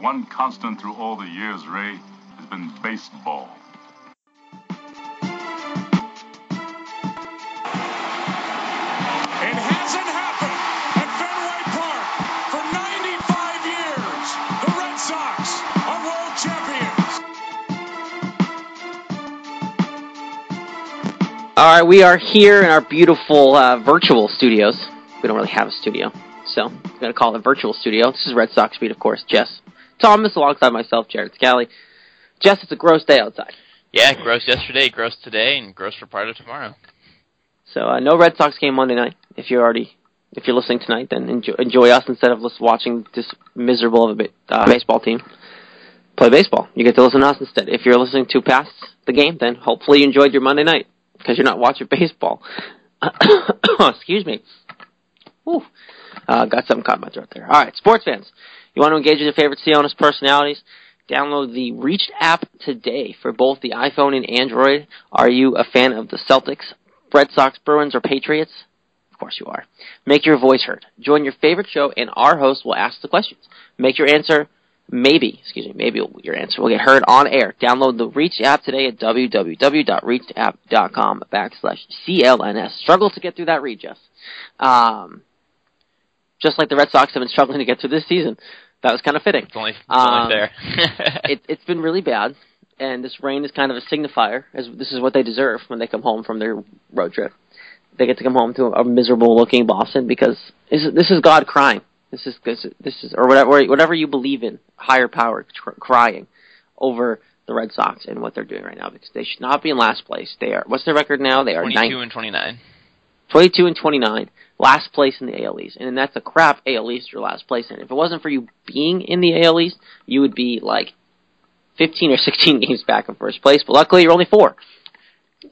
one constant through all the years, Ray, has been baseball. It hasn't happened at Fenway Park for 95 years. The Red Sox are world champions. All right, we are here in our beautiful uh, virtual studios. We don't really have a studio, so I'm going to call it a virtual studio. This is Red Sox Beat, of course. Jess Thomas alongside myself, Jared Scally. Jess, it's a gross day outside. Yeah, gross yesterday, gross today, and gross for part of tomorrow. So uh, no Red Sox game Monday night. If you're already if you're listening tonight, then enjoy, enjoy us instead of just watching this miserable of a uh, baseball team play baseball. You get to listen to us instead. If you're listening to past the game, then hopefully you enjoyed your Monday night because you're not watching baseball. Excuse me. Ooh, Uh, got something caught in my throat there. All right, sports fans, you want to engage with your favorite CLNS personalities? Download the Reached app today for both the iPhone and Android. Are you a fan of the Celtics, Red Sox, Bruins, or Patriots? Of course you are. Make your voice heard. Join your favorite show, and our host will ask the questions. Make your answer, maybe, excuse me, maybe your answer will get heard on air. Download the Reach app today at www.reachapp.com backslash CLNS. Struggle to get through that read, Jess. Um, just like the Red Sox have been struggling to get through this season. That was kind of fitting. It's only, it's Um, only fair. it, it's been really bad, and this rain is kind of a signifier, as this is what they deserve when they come home from their road trip. They get to come home to a, miserable-looking Boston because this is, this is God crying. This is this, is- this is or whatever whatever you believe in, higher power tr- crying over the Red Sox and what they're doing right now because they should not be in last place. They are what's their record now? They are 22 nine, and 29. 22 and 29, last place in the AL East. And that's a crap AL East your last place in. If it wasn't for you being in the AL East, you would be like 15 or 16 games back in first place, but luckily you're only four.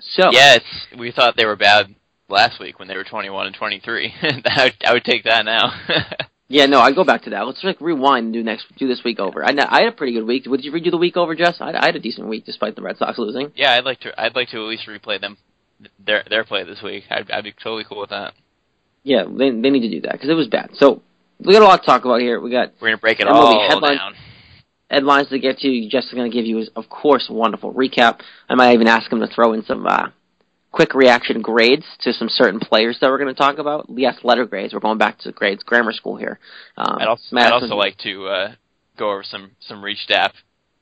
So, yes, we thought they were bad last week when they were 21 and 23. I, would, I would take that now. yeah, no, I'd go back to that. Let's like rewind and do next, do this week over. I, I had a pretty good week. Would you redo the week over, Jess? I, I had a decent week despite the Red Sox losing. yeah, I'd like to. I'd like to at least replay them, their their play this week. I'd, I'd be totally cool with that. Yeah, they, they need to do that because it was bad. So, we got a lot to talk about here. We got We're gonna break it all headline- down. headlines to get to. Jess is going to give you, of course, wonderful recap. I might even ask him to throw in some uh, quick reaction grades to some certain players that we're going to talk about. Yes, letter grades. We're going back to grades, grammar school here. Um, I'd also, I'd also like to uh, go over some some reach app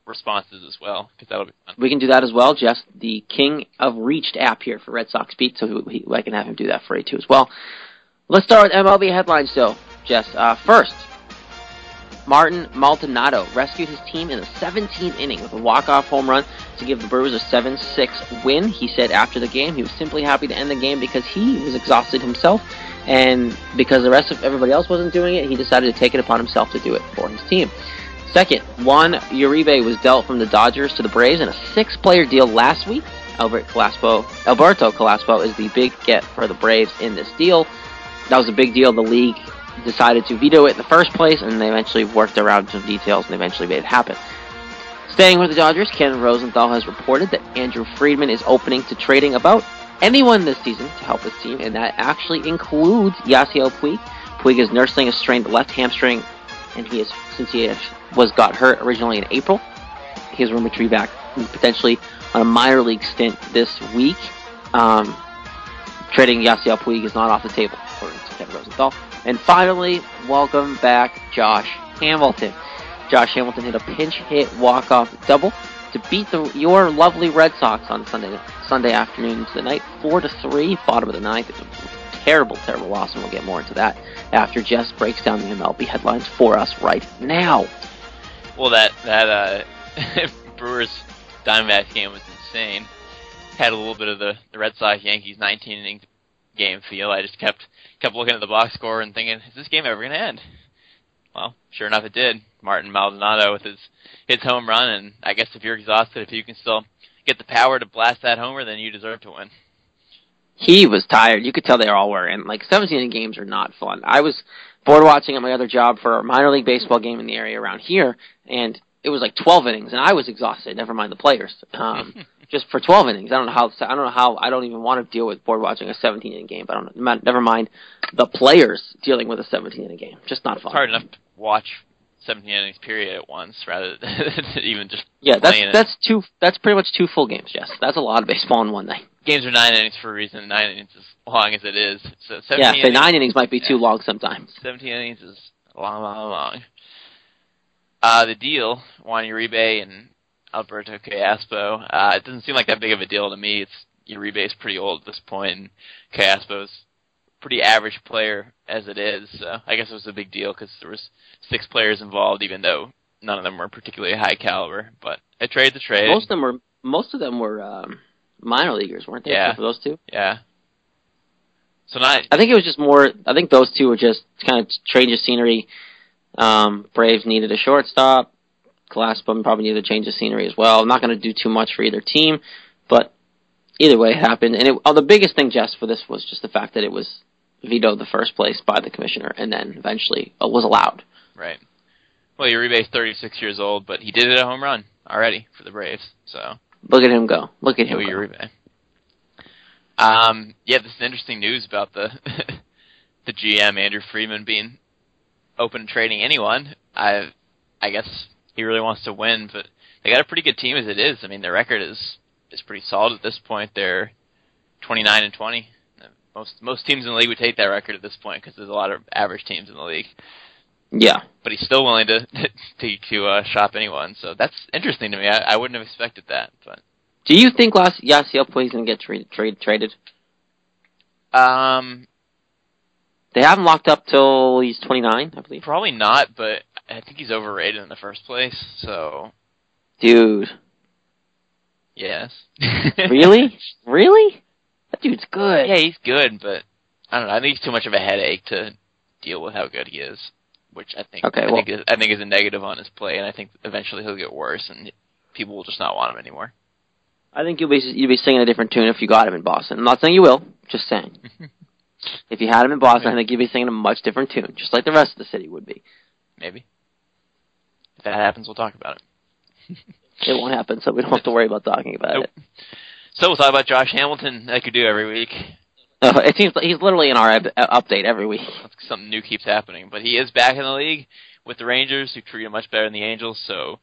responses as well because that'll be fun. we can do that as well. Jess, the king of Reached app here for Red Sox Beat, so he, I can have him do that for you too as well. Let's start with MLB headlines, though, Jess. Uh, first, Martin Maldonado rescued his team in the 17th inning with a walk-off home run to give the Brewers a 7-6 win. He said after the game he was simply happy to end the game because he was exhausted himself, and because the rest of everybody else wasn't doing it, he decided to take it upon himself to do it for his team. Second, Juan Uribe was dealt from the Dodgers to the Braves in a six-player deal last week. Albert Alberto Callaspo is the big get for the Braves in this deal. That was a big deal. The league decided to veto it in the first place, and they eventually worked around some details and eventually made it happen. Staying with the Dodgers, Ken Rosenthal has reported that Andrew Friedman is opening to trading about anyone this season to help his team, and that actually includes Yasiel Puig. Puig is nursing a strained left hamstring, and he is since he was got hurt originally in April. He is rumored to be back potentially on a minor league stint this week. Um, trading Yasiel Puig is not off the table, Rosenthal. And finally, welcome back Josh Hamilton. Josh Hamilton hit a pinch hit walk off double to beat the your lovely Red Sox on Sunday Sunday afternoon to the night, four to three, bottom of the ninth. It was a terrible, terrible loss, and we'll get more into that after Jess breaks down the MLB headlines for us right now. Well, that that uh, Brewers Diamondbacks game was insane. Had a little bit of the, the Red Sox Yankees 19 innings game feel. I just kept kept looking at the box score and thinking, is this game ever going to end? Well, sure enough, it did. Martin Maldonado with his his home run, and I guess if you're exhausted, if you can still get the power to blast that homer, then you deserve to win. He was tired. You could tell they all were. And like 17 inning games are not fun. I was board watching at my other job for a minor league baseball game in the area around here, and it was like 12 innings, and I was exhausted. Never mind the players. Um, just for 12 innings, I don't know how. I don't know how. I don't even want to deal with board watching a 17 inning game. But I don't. Never mind the players dealing with a 17 inning game. Just not fun. It's hard enough to watch 17 innings period at once rather than even just Yeah, that's it. that's two. That's pretty much two full games. Yes, that's a lot of baseball in one night. games are nine innings for a reason. Nine innings is as long as it is. So 17 Yeah, innings, nine innings might be too long sometimes. 17 innings is long, long, long. Uh, the deal, Juan Uribe and Alberto Callaspo, uh, it doesn't seem like that big of a deal to me. It's Uribe's pretty old at this point, and Callaspo's pretty average player as it is. So I guess it was a big deal because there was six players involved, even though none of them were particularly high caliber. But a trade's a trade. Most of them were most of them were um, minor leaguers, weren't they? Yeah. For those two. yeah. So not I think it was just more. I think those two were just kind of change of scenery. Um, Braves needed a shortstop. Callaspo probably needed a change of scenery as well. I'm not going to do too much for either team, but either way, it happened. And it, oh, the biggest thing, Jess, for this was just the fact that it was vetoed the first place by the commissioner, and then eventually uh, was allowed. Right. Well, Uribe's 36 years old, but he did it a home run already for the Braves. So, Look at him go. Look at him go. Uribe. Um, yeah, this is interesting news about the the GM Andrew Friedman being open to trading anyone. I I guess he really wants to win, but they got a pretty good team as it is. I mean, their record is is pretty solid at this point. They're 29 and 20. Most most teams in the league would take that record at this point because there's a lot of average teams in the league. Yeah. but he's still willing to to to uh, shop anyone. So that's interesting to me. I, I wouldn't have expected that, but Do you think Las- Yasiel is going to get tra- trade traded? um, They have him locked up till he's 29, I believe. probably not. But I think he's overrated in the first place. So Dude, yes, really? really? That dude's good. yeah, he's good, but I don't know. I think he's too much of a headache to deal with how good he is. Which I think Okay, I well- think is, I think is a negative on his play, and I think eventually he'll get worse, and people will just not want him anymore. I think you'll be you'll be singing a different tune if you got him in Boston. I'm not saying you will, just saying. if you had him in Boston, I think you'd be singing a much different tune, just like the rest of the city would be. Maybe that happens, we'll talk about it. It won't happen, so we don't have to worry about talking about Nope. it. So we'll talk about Josh Hamilton like we do every week. Uh, it seems like he's literally in our eb- uh, update every week. something new keeps happening. But he is back in the league with the Rangers, who treat him much better than the Angels. So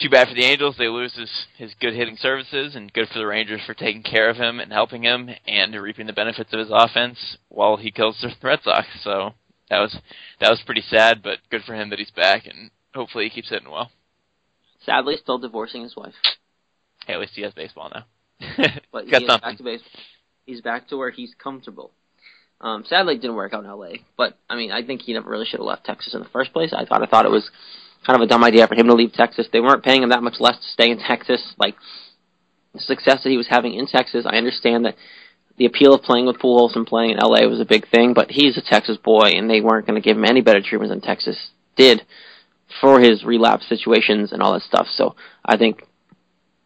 too bad for the Angels. They lose his his good hitting services, and good for the Rangers for taking care of him and helping him and reaping the benefits of his offense while he kills the Red Sox. So that was that was pretty sad, but good for him that he's back, and hopefully he keeps hitting well. Sadly, still divorcing his wife, Hey, at least he has baseball now. but He's got he is back to base. He's back to where he's comfortable. Um, sadly, it didn't work out in L.A. But I mean, I think he never really should have left Texas in the first place. I thought I thought it was kind of a dumb idea for him to leave Texas. They weren't paying him that much less to stay in Texas. Like the success that he was having in Texas, I understand that the appeal of playing with Pujols and playing in LA was a big thing, but he's a Texas boy, and they weren't going to give him any better treatment than Texas did for his relapse situations and all that stuff. So I think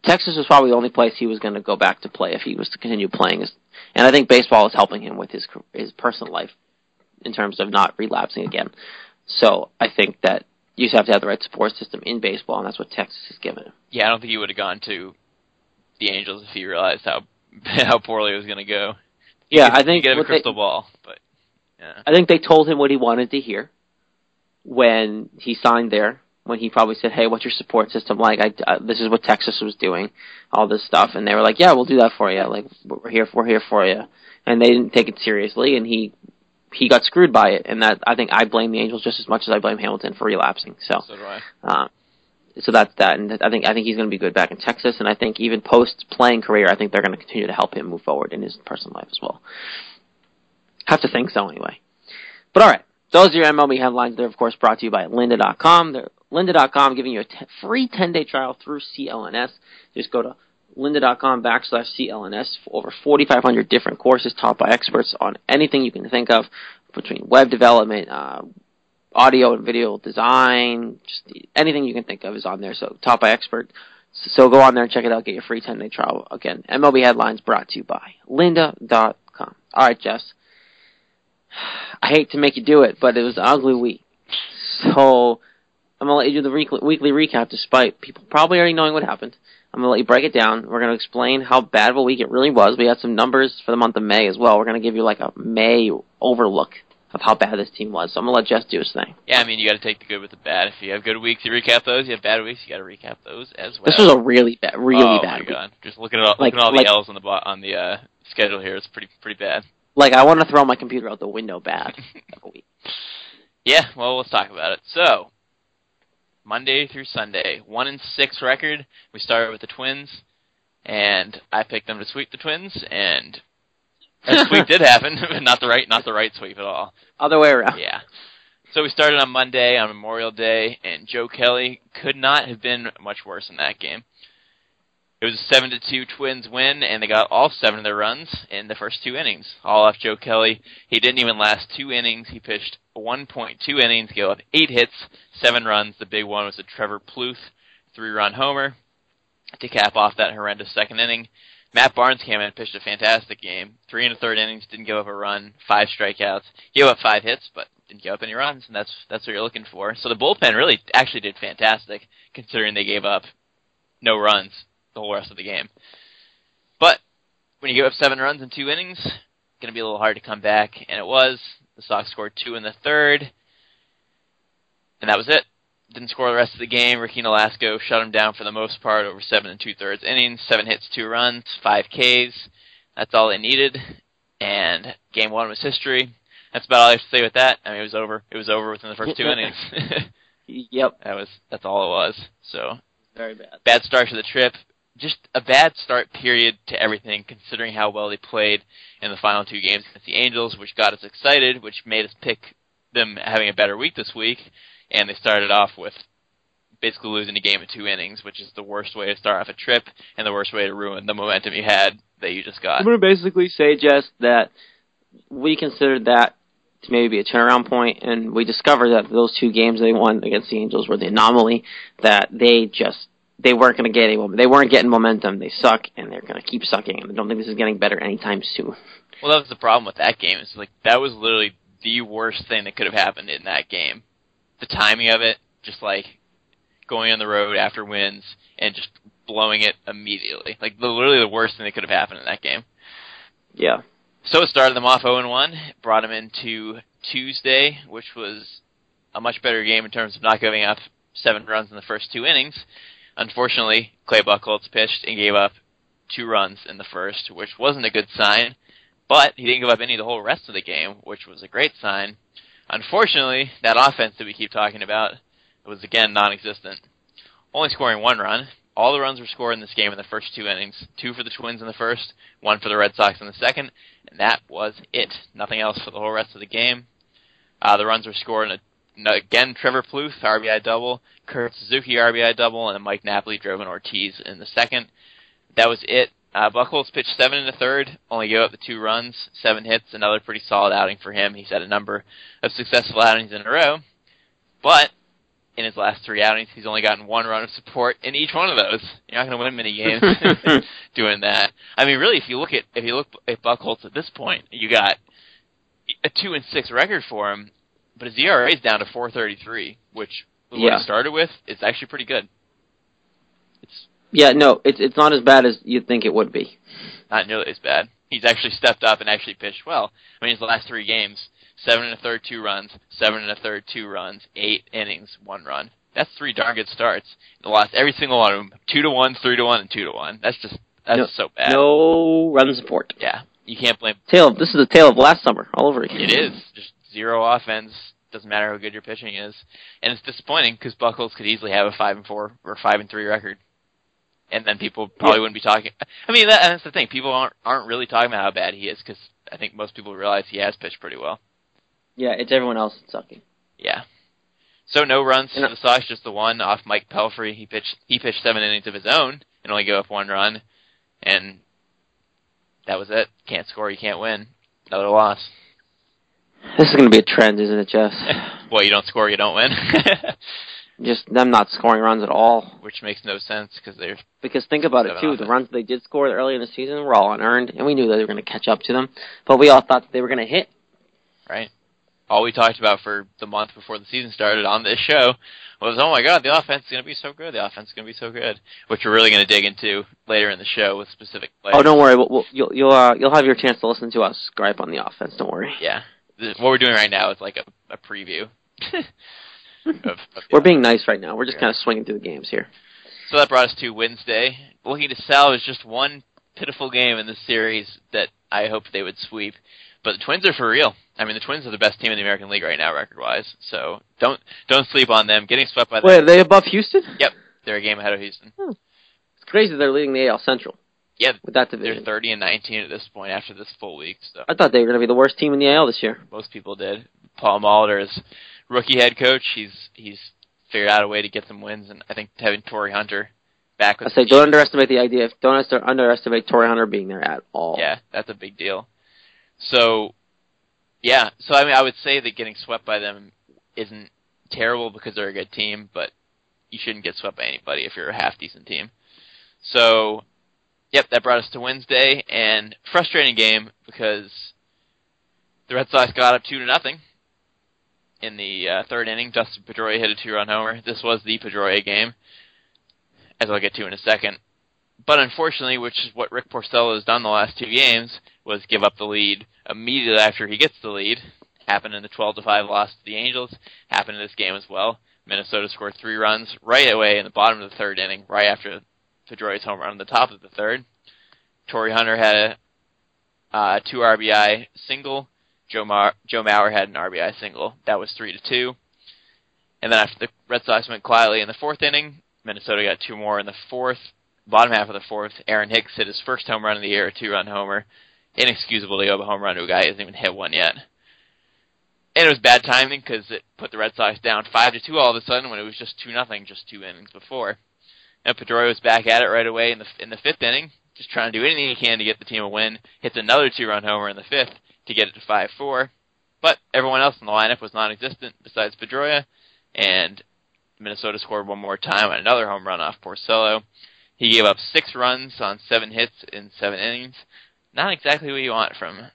Texas was probably the only place he was going to go back to play if he was to continue playing. And I think baseball is helping him with his his personal life in terms of not relapsing again. So I think that you just have to have the right support system in baseball, and that's what Texas has given him. yeah, I don't think he would have gone to the Angels if he realized how how poorly it was going to go. Yeah, I think get a what they- crystal ball, but yeah. I think they told him what he wanted to hear when he signed there. When he probably said, "Hey, what's your support system like? I, uh, this is what Texas was doing, all this stuff," and they were like, "Yeah, we'll do that for you. Like, we're here, we're here for you." And they didn't take it seriously, and he he got screwed by it. And that I think I blame the Angels just as much as I blame Hamilton for relapsing. So, So do I. uh, so that's that. And I think I think he's going to be good back in Texas. And I think even post playing career, I think they're going to continue to help him move forward in his personal life as well. Have to think so anyway. But all right, those are your MLB headlines. They're of course brought to you by Lynda.com. They're Lynda.com giving you a t- free 10 day trial through CLNS. Just go to lynda.com backslash CLNS for over 4,500 different courses taught by experts on anything you can think of between web development, uh, audio and video design, just anything you can think of is on there. So taught by expert. So go on there and check it out. Get your free 10 day trial. Again, MLB headlines brought to you by lynda.com. All right, Jess. I hate to make you do it, but it was an ugly week. So I'm gonna let you do the weekly, weekly recap, despite people probably already knowing what happened. I'm gonna let you break it down. We're gonna explain how bad of a week it really was. We had some numbers for the month of May as well. We're gonna give you like a May overlook of how bad this team was. So I'm gonna let Jess do his thing. Yeah, I mean, you got to take the good with the bad. If you have good weeks, you recap those. You have bad weeks, you got to recap those as well. This was a really bad, really oh bad my week. god! Just looking at all, Like- looking at all like- the L's on the on the uh, schedule here, it's pretty pretty bad. Like I want to throw my computer out the window. Bad. of a week. Yeah, well, let's talk about it. So, Monday through Sunday, one and six record. We started with the Twins, and I picked them to sweep the Twins, and a sweep did happen, but not the right not the right sweep at all. Other way around. Yeah. So we started on Monday on Memorial Day, and Joe Kelly could not have been much worse in that game. It was a seven to two Twins win, and they got all seven of their runs in the first two innings. All off Joe Kelly. He didn't even last two innings. He pitched 1.2 innings, gave up eight hits, seven runs. The big one was a Trevor Plouffe three-run homer to cap off that horrendous second inning. Matt Barnes came in and pitched a fantastic game. Three and a third innings, didn't give up a run, five strikeouts, gave up five hits, but didn't give up any runs, and that's that's what you're looking for. So the bullpen really actually did fantastic, considering they gave up no runs the whole rest of the game. But when you give up seven runs in two innings, it's going to be a little hard to come back, and it was. The Sox scored two in the third, and that was it. Didn't score the rest of the game. Ricky Nolasco shut him down for the most part over seven and two thirds innings, seven hits, two runs, five Ks. That's all they needed, and game one was history. That's about all I have to say with that. I mean, it was over. It was over within the first two innings. Yep. that was that's all it was. So Very bad. bad start to the trip. Just a bad start period to everything, considering how well they played in the final two games against the Angels, which got us excited, which made us pick them having a better week this week. And they started off with basically losing a game in two innings, which is the worst way to start off a trip and the worst way to ruin the momentum you had that you just got. I'm going to basically say, Jess, that we considered that to maybe be a turnaround point, and we discovered that those two games they won against the Angels were the anomaly. That they just they weren't going to get any they weren't getting momentum. They suck, and they're going to keep sucking. And I don't think this is getting better anytime soon. Well, that was the problem with that game. It's like that was literally the worst thing that could have happened in that game. The timing of it, just like going on the road after wins and just blowing it immediately. Like the, literally the worst thing that could have happened in that game. Yeah. So it started them off 0 1, brought them into Tuesday, which was a much better game in terms of not giving up seven runs in the first two innings. Unfortunately, Clay Buchholz pitched and gave up two runs in the first, which wasn't a good sign. But he didn't give up any the whole rest of the game, which was a great sign. Unfortunately, that offense that we keep talking about was again non-existent. Only scoring one run. All the runs were scored in this game in the first two innings. Two for the Twins in the first, one for the Red Sox in the second, and that was it. Nothing else for the whole rest of the game. Uh, the runs were scored in a again, Trevor Plouffe, RBI double, Kurt Suzuki RBI double, and Mike Napoli drove an Ortiz in the second. That was it. Uh, Buchholz pitched seven in the third, only gave up the two runs, seven hits, another pretty solid outing for him. He's had a number of successful outings in a row, but in his last three outings, he's only gotten one run of support in each one of those. You're not going to win many games doing that. I mean, really, if you look at if you look at Buchholz at this point, you got a two and six record for him, but his ERA is down to 4.33, which what Yeah. he started with is actually pretty good. It's Yeah, no, it's it's not as bad as you'd think it would be. not nearly as bad. He's actually stepped up and actually pitched well. I mean, his last three games, seven and a third, two runs, seven and a third, two runs, eight innings, one run. That's three darn good starts. He lost every single one of them, two to one, three to one, and two to one. That's just that's No- so bad. No run support. Yeah, you can't blame. Tail. This is the tale of last summer all over again. It is just zero offense. Doesn't matter how good your pitching is, and it's disappointing because Buchholz could easily have a five and four or five and three record, and then people probably Yeah. wouldn't be talking. I mean, that, that's the thing. People aren't aren't really talking about how bad he is because I think most people realize he has pitched pretty well. Yeah, it's everyone else that's sucking. Yeah. So no runs for the Sox, just the one off Mike Pelfrey. He pitched he pitched seven innings of his own and only gave up one run, and that was it. Can't score, you can't win. Another loss. This is going to be a trend, isn't it, Jess? well, you don't score, you don't win, Just them not scoring runs at all. which makes no sense because they're Because think about it too. The it. runs they did score early in the season were all unearned, and we knew that they were going to catch up to them. But we all thought that they were going to hit. right. All we talked about for the month before the season started on this show was, oh my god, the offense is going to be so good. The offense is going to be so good, which we're really going to dig into later in the show with specific players. Oh, don't worry. We'll, we'll, you'll you'll uh, you'll have your chance to listen to us gripe on the offense. Don't worry. Yeah. The, what we're doing right now is like a, a preview. of, of We're being nice right now. We're just Yeah. kind of swinging through the games here. So that brought us to Wednesday, looking to salvage just one pitiful game in this series that I hope they would sweep. But the Twins are for real. I mean, the Twins are the best team in the American League right now, record-wise. So don't don't sleep on them. Getting swept by them, Wait, are they above Houston? Yep. they're a game ahead of Houston. It's crazy they're leading the AL Central Yeah, with that division. they're 30 and 19 at this point after this full week. So I thought they were going to be the worst team in the AL this year. most people did. Paul Molitor is rookie head coach. He's he's figured out a way to get some wins, and I think having Torii Hunter back. I say don't Chiefs- underestimate the idea. Of, don't underestimate Torii Hunter being there at all. Yeah, that's a big deal. So, yeah, so I mean, I would say that getting swept by them isn't terrible because they're a good team, but you shouldn't get swept by anybody if you're a half decent team. So, yep, that brought us to Wednesday, and frustrating game because the Red Sox got up two to nothing in the uh, third inning. Dustin Pedroia hit a two-run homer. This was the Pedroia game, as I'll get to in a second. But unfortunately, which is what Rick Porcello has done the last two games, was give up the lead immediately after he gets the lead. Happened in the 12 to 5 loss to the Angels. Happened in this game as well. Minnesota scored three runs right away in the bottom of the third inning, right after Pedroia's home run in the top of the third. Torii Hunter had a uh, two RBI single. Joe, Mar- Joe Mauer had an RBI single. That was three to two. And then after the Red Sox went quietly in the fourth inning, Minnesota got two more in the fourth. Bottom half of the fourth, Aaron Hicks hit his first home run of the year, a two-run homer. Inexcusable to go a home run to a guy who hasn't even hit one yet. And it was bad timing because it put the Red Sox down five to two all of a sudden when it was just two nothing just two innings before. And Pedroia was back at it right away in the in the fifth inning, just trying to do anything he can to get the team a win. Hits another two-run homer in the fifth to get it to five four. But everyone else in the lineup was non-existent besides Pedroia, and Minnesota scored one more time on another home run off Porcello. He gave up six runs on seven hits in seven innings. Not exactly what you want from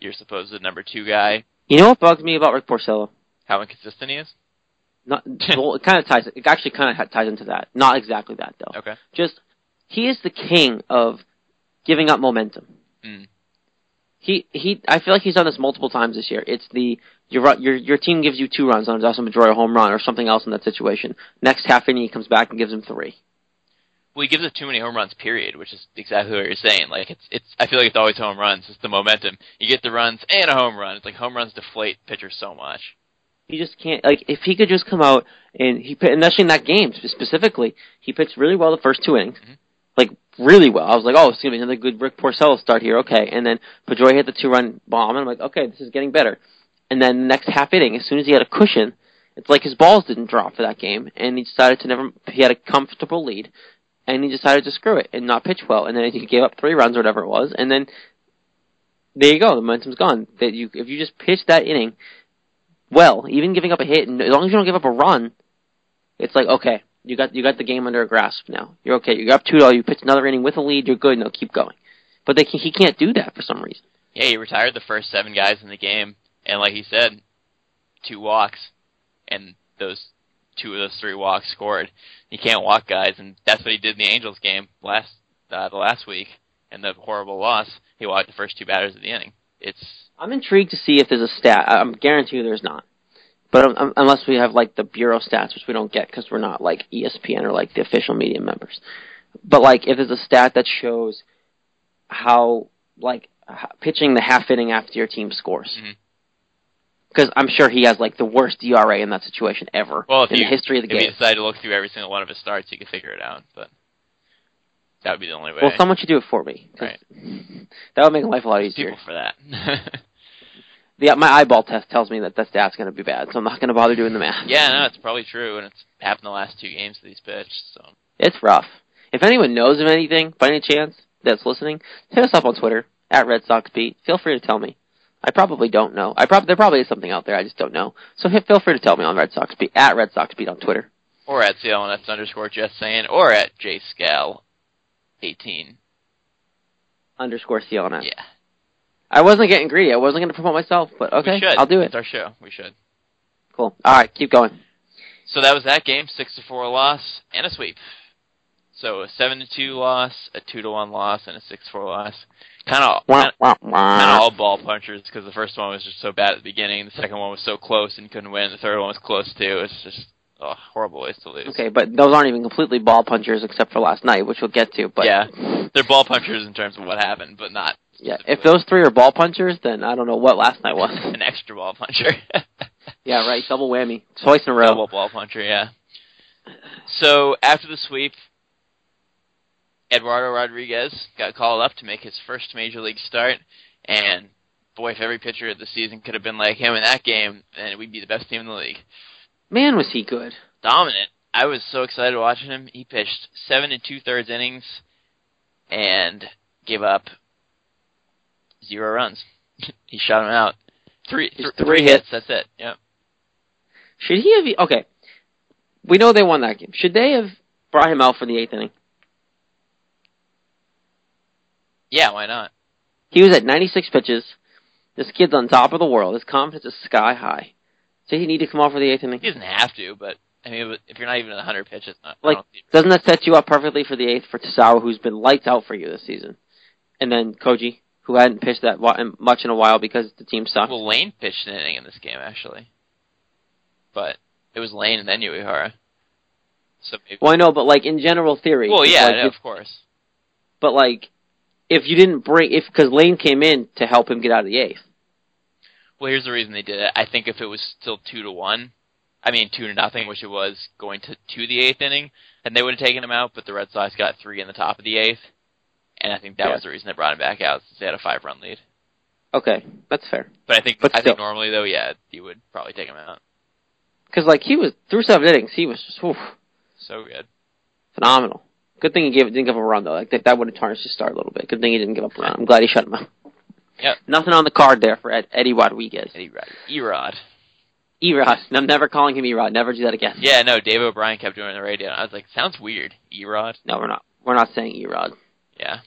your supposed number two guy. You know what bugs me about Rick Porcello? How inconsistent he is. Not, well, it kind of ties. It actually kind of ties into that. Not exactly that though. Okay. Just he is the king of giving up momentum. Mm. He he. I feel like he's done this multiple times this year. It's the your your your team gives you two runs on a Dustin Pedroia home run or something else in that situation. Next half inning he comes back and gives him three. Well, he gives it too many home runs. Period. Which is exactly what you're saying. Like it's it's. I feel like it's always home runs. It's the momentum. You get the runs and a home run. It's like home runs deflate pitchers so much. He just can't. Like if he could just come out and he and actually in that game specifically, he pitched really well the first two innings, Mhm. like really well. I was like, oh, it's gonna be another good Rick Porcello start here. Okay, and then Pedroia hit the two run bomb, and I'm like, okay, this is getting better. And then the next half inning, as soon as he had a cushion, it's like his balls didn't drop for that game, and he decided to never. He had a comfortable lead, and he decided to screw it and not pitch well, and then he gave up three runs or whatever it was, and then there you go, the momentum's gone. That you if you just pitch that inning well, even giving up a hit, and as long as you don't give up a run, it's like okay, you got you got the game under a grasp now. You're okay. You're up two zero. You pitch another inning with a lead. You're good. Now keep going. But they can, he can't do that for some reason. Yeah, he retired the first seven guys in the game, and like he said, two walks, and those two of those three walks scored. He can't walk guys, and that's what he did in the Angels game last uh, the last week, and the horrible loss. He walked the first two batters of the inning. It's I'm intrigued to see if there's a stat. I- I'm guarantee you there's not. But um, unless we have like the bureau stats, which we don't get because we're not like ESPN or like the official media members. But like if there's a stat that shows how like pitching the half inning after your team scores. Because I'm sure he has like the worst ERA in that situation ever well, if in you the history of the if you decide to look through every single one of his starts, you can figure it out. But that would be the only way. Well, someone should do it for me. Right. That would make life a lot easier. people for that. The, my eyeball test tells me that that stat's going to be bad, so I'm not going to bother doing the math. yeah, no, it's probably true, and it's happened the last two games that he's pitched. So It's rough. If anyone knows of anything, by any chance, that's listening, hit us up on Twitter at Red Sox Beat. Feel free to tell me. I probably don't know. I prob- there probably is something out there. I just don't know. So hit, feel free to tell me on Red Sox Beat at Red Sox Beat on Twitter. or at CLNS underscore just saying, or at jscal eighteen. Underscore CLNS. Yeah, I wasn't getting greedy. I wasn't going to promote myself, but okay. I'll do it. It's our show. We should. Cool. All right, keep going. So that was that game, six to four loss and a sweep. So a seven to two loss, a two to one loss, and a six to four loss. Kind of, kind of all ball punchers because the first one was just so bad at the beginning. The second one was so close and couldn't win. The third one was close too. It's just oh, horrible ways to lose. Okay, but those aren't even completely ball punchers except for last night, which we'll get to. But yeah, they're ball punchers in terms of what happened, but not yeah, if those three are ball punchers, then I don't know what last night was. an extra ball puncher. yeah, right, double whammy, twice in a row. Double ball puncher, yeah. So after the sweep, Eduardo Rodriguez got called up to make his first major league start, and boy, if every pitcher of the season could have been like him in that game, then we'd be the best team in the league. Man, was he good! Dominant. I was so excited watching him. He pitched seven and two thirds innings, and gave up zero runs. he shot him out. Three, th- three hits. hits. That's it. Yep. Should he have? Okay, we know they won that game. Should they have brought him out for the eighth inning? Yeah, why not? He was at 96 pitches. This kid's on top of the world. His confidence is sky high. So he need to come off for the eighth inning. He doesn't have to, but I mean, if you're not even at 100 pitches, I Like, doesn't that set you up perfectly for the eighth for Tazawa, who's been lights out for you this season? And then Koji, who hadn't pitched that much in a while because the team sucked. well, Layne pitched an inning in this game actually, but it was Layne and then Uehara. So maybe. Well, I know, but like in general theory. well, yeah, like no, of course. but like if you didn't bring if because Layne came in to help him get out of the eighth. Well, here's the reason they did it. I think if it was still two to one, I mean two to nothing, which it was going to to the eighth inning, and they would have taken him out. But the Red Sox got three in the top of the eighth, and I think that Yeah. was the reason they brought him back out since they had a five run lead. Okay, that's fair. But I think But I think normally though, yeah, you would probably take him out. Because like he was through seven innings, he was just oof, So good. phenomenal. Good thing he gave didn't give up a run though. Like that, that would have tarnished his start a little bit. Good thing he didn't give up a run. I'm glad he shut him out. Yep. Nothing on the card there for Ed, Eddie Rodriguez. Eddie Rod. Erod. Erod. I'm never calling him Erod. Never do that again. Yeah, no, Dave O'Brien kept doing it on the radio. I was like, sounds weird. Erod. No, we're not. We're not saying Erod. Yeah.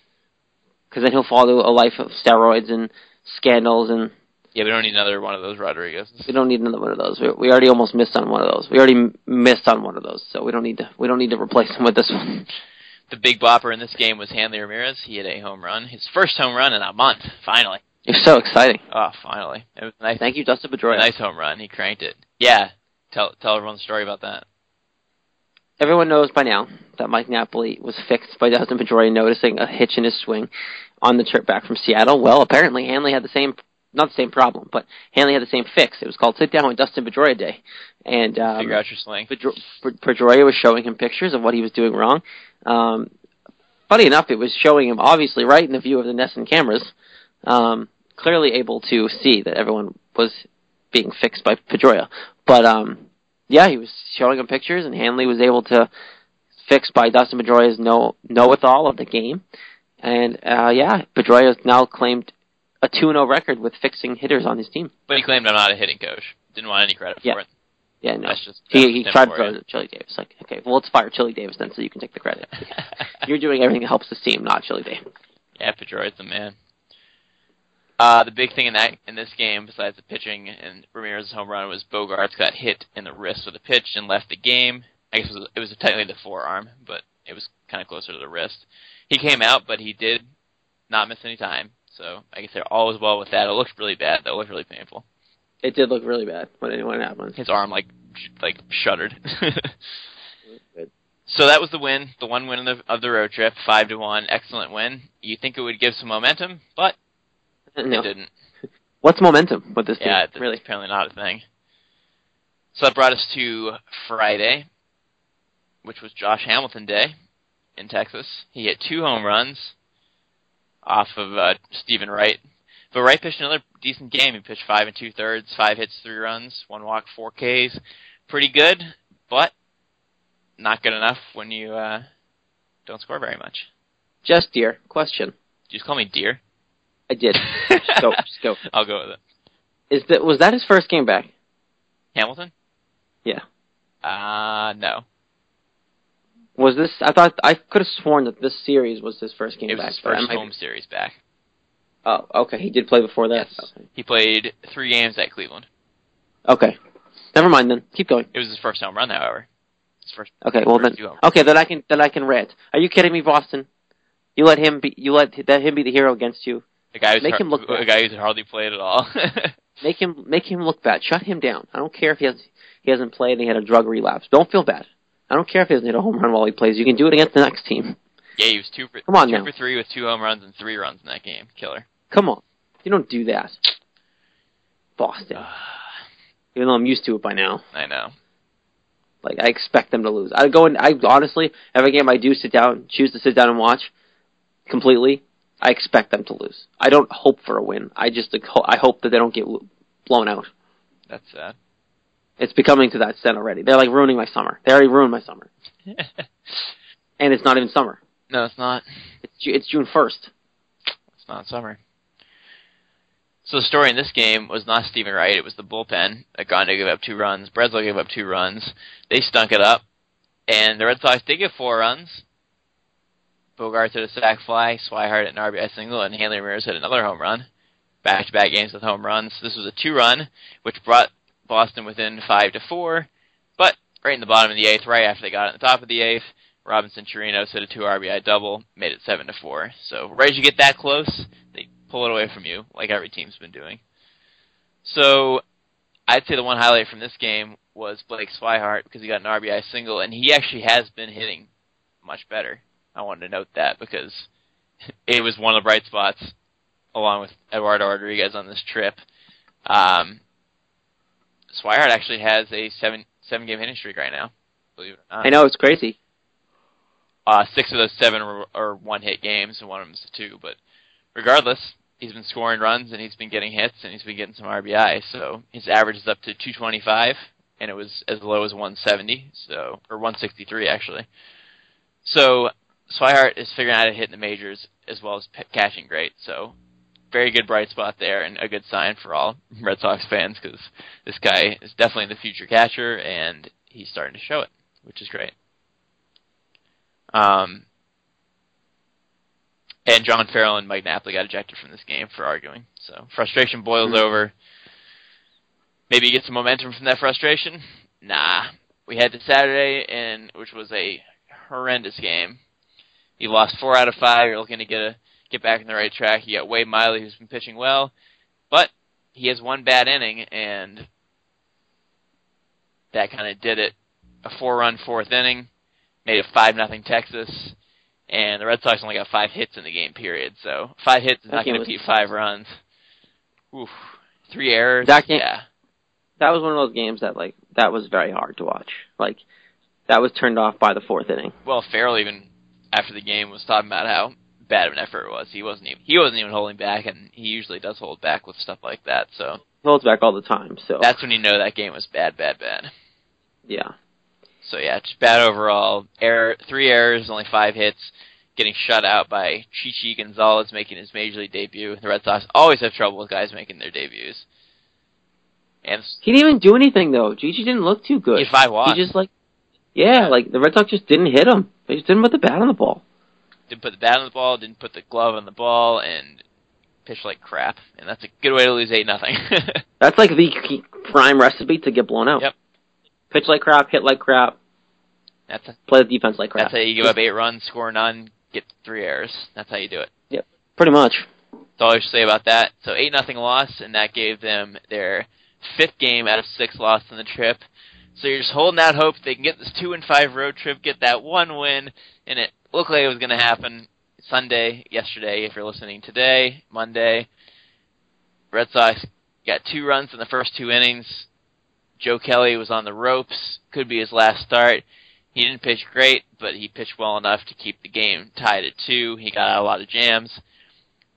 Because then he'll fall to a life of steroids and scandals, and Yeah, we don't need another one of those Rodriguez. we don't need another one of those. We, we already almost missed on one of those. We already m- missed on one of those, so we don't need to. We don't need to replace him with this one. The big bopper in this game was Hanley Ramirez. He hit a home run, his first home run in a month. Finally. You're so exciting. Oh, finally. It was nice. Thank you, Dustin Pedroia. nice home run. He cranked it. Yeah. Tell tell everyone the story about that. Everyone knows by now that Mike Napoli was fixed by Dustin Pedroia noticing a hitch in his swing on the trip back from Seattle. Well, apparently Hanley had the same, not the same problem, but Hanley had the same fix. It was called Sit Down with Dustin Pedroia Day. And um, Figure out your. Pedro- Pedroia was showing him pictures of what he was doing wrong. Um, funny enough, it was showing him obviously right in the view of the NESN cameras, um, clearly able to see that everyone was being fixed by Pedroia. But um, yeah, he was showing him pictures, and Hanley was able to fix by Dustin Pedroia's know know-it-all of the game. And uh, yeah, Pedroia has now claimed a 2-0 record with fixing hitters on his team. But he claimed I'm not a hitting coach. Didn't want any credit Yeah. for it. Yeah, no. That's just He, that's he just tried to throw it at Chili Davis. Like, okay, well, let's fire Chili Davis then, so you can take the credit. You're doing everything that helps this team, not Chili Davis. Yeah, Pedroia's the man. Uh, the big thing in that in this game, besides the pitching and Ramirez's home run, was Bogaerts got hit in the wrist with a pitch and left the game. I guess it was, it was technically the forearm, but it was kind of closer to the wrist. He came out, but he did not miss any time. So I guess they're all was well with that. It looked really bad. though. It looked really painful. It did look really bad when it, when it happened. His arm like sh- like shuddered. So that was the win, the one win of the, of the road trip, five to one, excellent win. You think it would give some momentum, but No. it didn't. What's momentum with this team? Yeah, it's really. apparently not a thing. So that brought us to Friday, which was Josh Hamilton Day in Texas. He hit two home runs off of uh, Stephen Wright. But Wright pitched another decent game. He pitched five and two thirds, five hits, three runs, one walk, four Ks. Pretty good, but not good enough when you uh, don't score very much. Just dear question. Did you just call me dear? I did. just go. Just go. I'll go with it. Is that was that his first game back? Hamilton? Yeah. Uh, no. Was this? I thought I could have sworn that this series was his first game It was back. his first might be- home series back. Oh, okay. He did play before that. Yes. He played three games at Cleveland. Okay. okay. Never mind then. Keep going. It was his first home run, however. His first. Okay. Well first then. Okay. Then I can then I can rant. Are you kidding me, Boston? You let him be. You let that him be the hero against you. A guy who's Make har- him look a guy who's hardly played at all. Make him make him look bad. Shut him down. I don't care if he has he hasn't played and he had a drug relapse. Don't feel bad. I don't care if he doesn't hit a home run while he plays. You can do it against the next team. yeah, he was two for Come on two now. for three with two home runs and three runs in that game. Killer. Come on. You don't do that. Boston. Even though I'm used to it by now. I know. Like I expect them to lose. I go and I honestly every game I do sit down, choose to sit down and watch completely. I expect them to lose. I don't hope for a win. I just I hope that they don't get blown out. That's sad. It's becoming to that extent already. They're like ruining my summer. They already ruined my summer, and it's not even summer. no, it's not. It's it's June first. It's not summer. So the story in this game was not Stephen Wright. It was the bullpen. Ogando gave up two runs. Breslow gave up two runs. They stunk it up, and the Red Sox did get four runs. Bogart hit a sac fly, Swihart hit an RBI single, and Hanley Ramirez hit another home run. Back-to-back games with home runs. This was a two-run, which brought Boston within five to four. But right in the bottom of the eighth, right after they got at the top of the eighth, Robinson Chirinos hit a two RBI double, made it seven to four. So right as you get that close, they pull it away from you, like every team's been doing. So I'd say the one highlight from this game was Blake Swihart because he got an RBI single, and he actually has been hitting much better. I wanted to note that because it was one of the bright spots, along with Eduardo Rodriguez on this trip. Um, Swihart actually has a seven seven game hitting streak right now. Believe it or not. I know it's crazy. Uh, six of those seven were, are one hit games, and one of them's a two. But regardless, he's been scoring runs and he's been getting hits and he's been getting some RBI. So his average is up to 225, and it was as low as 170, so or 163 actually. So Swihart is figuring out how to hit in the majors as well as p- catching great. So very good bright spot there and a good sign for all Red Sox fans because this guy is definitely the future catcher and he's starting to show it, which is great. Um, and John Farrell and Mike Napoli got ejected from this game for arguing. So frustration boils over. Maybe you get some momentum from that frustration. Nah, we had to Saturday, and which was a horrendous game. You lost four out of five. You're looking to get a get back on the right track. You got Wade Miley, who's been pitching well, but he has one bad inning, and that kind of did it. A four-run fourth inning made it five nothing Texas, and the Red Sox only got five hits in the game period. So five hits is not going to beat five runs. Oof, three errors. That game- yeah, That was one of those games that like that was very hard to watch. Like that was turned off by the fourth inning. well, Farrell even after the game was talking about how bad of an effort it was. He wasn't even he wasn't even holding back, and he usually does hold back with stuff like that. So He holds back all the time. So that's when you know that game was bad, bad, bad. yeah. So yeah, just bad overall. Error, three errors, only five hits. Getting shut out by Chi Chi Gonzalez making his major league debut. The Red Sox always have trouble with guys making their debuts. And He didn't even do anything though. Gigi didn't look too good. he had five walks. He just like yeah, like the Red Sox just didn't hit him. They just didn't put the bat on the ball. Didn't put the bat on the ball, didn't put the glove on the ball, and pitched like crap. And that's a good way to lose eight nothing. That's like the key- prime recipe to get blown out. Yep. Pitch like crap, hit like crap, that's a, play the defense like crap. that's how you give up eight runs, score none, get three errors. That's how you do it. Yep, pretty much. That's all I should say about that. So eight nothing loss, and that gave them their fifth game out of six lost on the trip. So you're just holding out hope they can get this two and five road trip, get that one win, and it looked like it was going to happen Sunday, yesterday. If you're listening today, Monday, Red Sox got two runs in the first two innings. Joe Kelly was on the ropes. Could be his last start. He didn't pitch great, but he pitched well enough to keep the game tied at two. He got out a lot of jams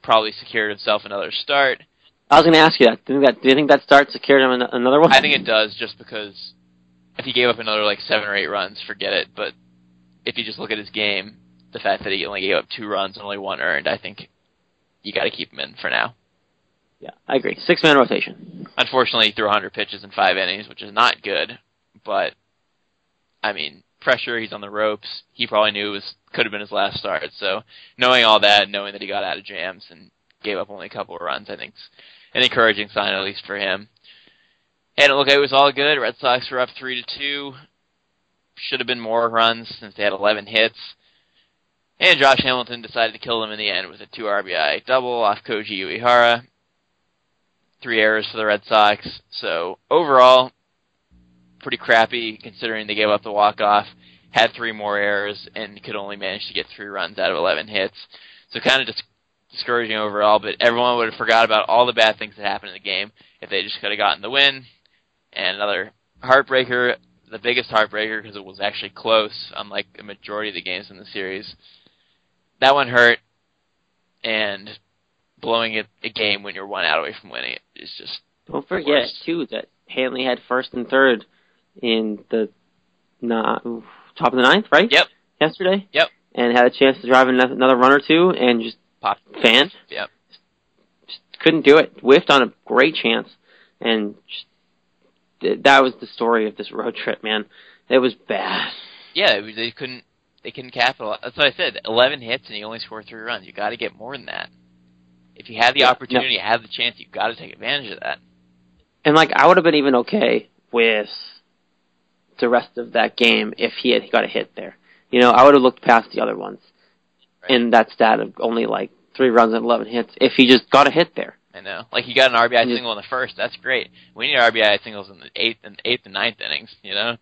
probably secured himself another start. I was going to ask you that. Do you think that, do you think that start secured him another one? I think it does just because if he gave up another like seven or eight runs, forget it. But if you just look at his game, the fact that he only gave up two runs and only one earned, I think you got to keep him in for now. Yeah, I agree. Six man rotation. Unfortunately, he threw 100 pitches in five innings, which is not good. But I mean, pressure. He's on the ropes. He probably knew it was could have been his last start. So knowing all that, knowing that he got out of jams and gave up only a couple of runs, I think it's an encouraging sign at least for him. And it looked like it was all good. Red Sox were up three to two. Should have been more runs since they had 11 hits. And Josh Hamilton decided to kill them in the end with a two RBI double off Koji Uehara. Three errors for the Red Sox. So overall, pretty crappy considering they gave up the walk off, had three more errors, and could only manage to get three runs out of 11 hits. So kind of dis- discouraging overall. But everyone would have forgot about all the bad things that happened in the game if they just could have gotten the win. And another heartbreaker, the biggest heartbreaker because it was actually close, unlike the majority of the games in the series that one hurt, and blowing it a game when you're one out away from winning it is just. Don't forget too that Hanley had first and third in the nah, top of the ninth, right? Yep. Yesterday. Yep. And had a chance to drive another another run or two, and just Pop. fan Yep. just couldn't do it. Whiffed on a great chance, and just, that was the story of this road trip, man. It was bad. Yeah, they couldn't. They couldn't capitalize. That's what I said. Eleven hits and you only score three runs. You got to get more than that. If you had the Yeah, opportunity, have the chance, you got to take advantage of that. And like I would have been even okay with the rest of that game if he had got a hit there. You know, I would have looked past the other ones Right. in that stat of only like three runs and eleven hits if he just got a hit there. I know. Like he got an RBI Yeah. single in the first. That's great. We need RBI singles in the eighth and eighth and ninth innings. You know.